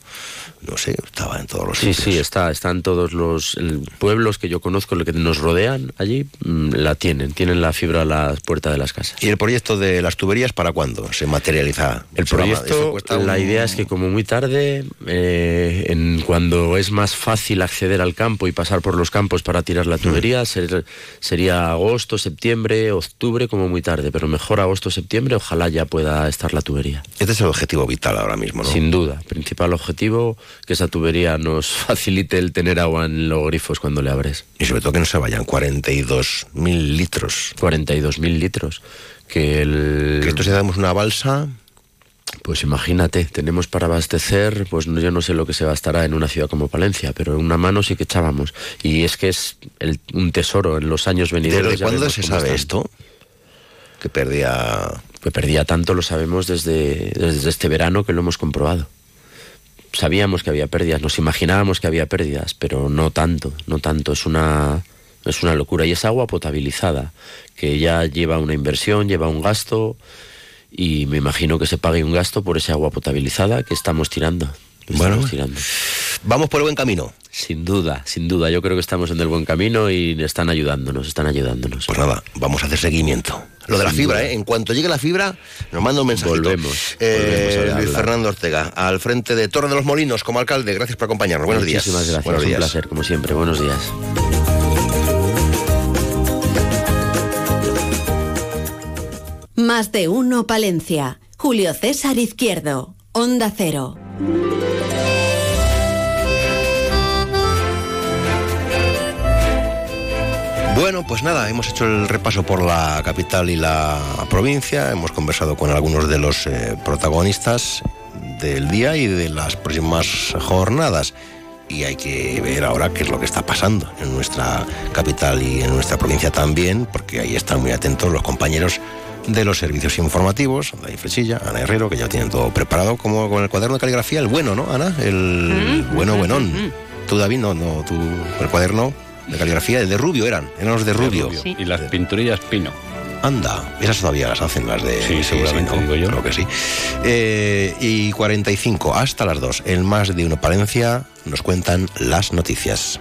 no sé, estaba en todos los Sí, sitios. sí, está, están todos los pueblos que yo conozco, los que nos rodean allí, mmm, la tienen, tienen la fibra a la puerta de las casas. ¿Y el proyecto de las tuberías para cuándo se materializa? El proyecto, la un... idea es que como muy tarde, eh, en, cuando es más fácil acceder al campo y pasar por los campos para tirar la tubería, mm. ser, sería agosto, septiembre, octubre, como muy tarde, pero mejor agosto, septiembre, ojalá ya pueda estar la tubería. Este es el objetivo vital ahora mismo, ¿no? Sin duda, principal objetivo, que esa tubería nos facilite el tener agua en los grifos cuando le abres. Y sobre todo que no se vayan 42.000 litros. 42.000 litros. Que, el... que esto si damos una balsa... Pues imagínate, tenemos para abastecer, pues yo no sé lo que se gastará en una ciudad como Palencia, pero en una mano sí que echábamos. Y es que es el, un tesoro en los años venideros. ¿Desde cuándo se sabe están. esto? Que perdía... Que perdía tanto lo sabemos desde, desde este verano que lo hemos comprobado. Sabíamos que había pérdidas, nos imaginábamos que había pérdidas, pero no tanto, no tanto. Es una, es una locura. Y es agua potabilizada, que ya lleva una inversión, lleva un gasto y me imagino que se pague un gasto por esa agua potabilizada que estamos tirando. Que bueno, estamos tirando. vamos por el buen camino. Sin duda, sin duda. Yo creo que estamos en el buen camino y están ayudándonos, están ayudándonos. Pues nada, vamos a hacer seguimiento. Lo de la fibra, ¿eh? En cuanto llegue la fibra, nos manda un mensaje. Volvemos. Eh, volvemos Luis Fernando Ortega, al frente de Torre de los Molinos, como alcalde. Gracias por acompañarnos. Buenos días. Muchísimas gracias. Buenos un días. placer, como siempre. Buenos días. Más de uno, Palencia. Julio César Izquierdo, Onda Cero. Bueno, pues nada, hemos hecho el repaso por la capital y la provincia, hemos conversado con algunos de los eh, protagonistas del día y de las próximas jornadas. Y hay que ver ahora qué es lo que está pasando en nuestra capital y en nuestra provincia también, porque ahí están muy atentos los compañeros de los servicios informativos, David Flechilla, Ana Herrero, que ya tienen todo preparado, como con el cuaderno de caligrafía, el bueno, ¿no, Ana? El Mm, bueno, mm, buenón. mm, mm. Tú, David, no, no, tú, el cuaderno de caligrafía, el de Rubio eran, eran los de Rubio. Sí. Y las pinturillas Pino. Anda, esas todavía las hacen las de... Sí, seguramente, ¿no? digo yo. Creo que sí. Eh, y 45 hasta las 2, el más de uno Palencia, nos cuentan las noticias.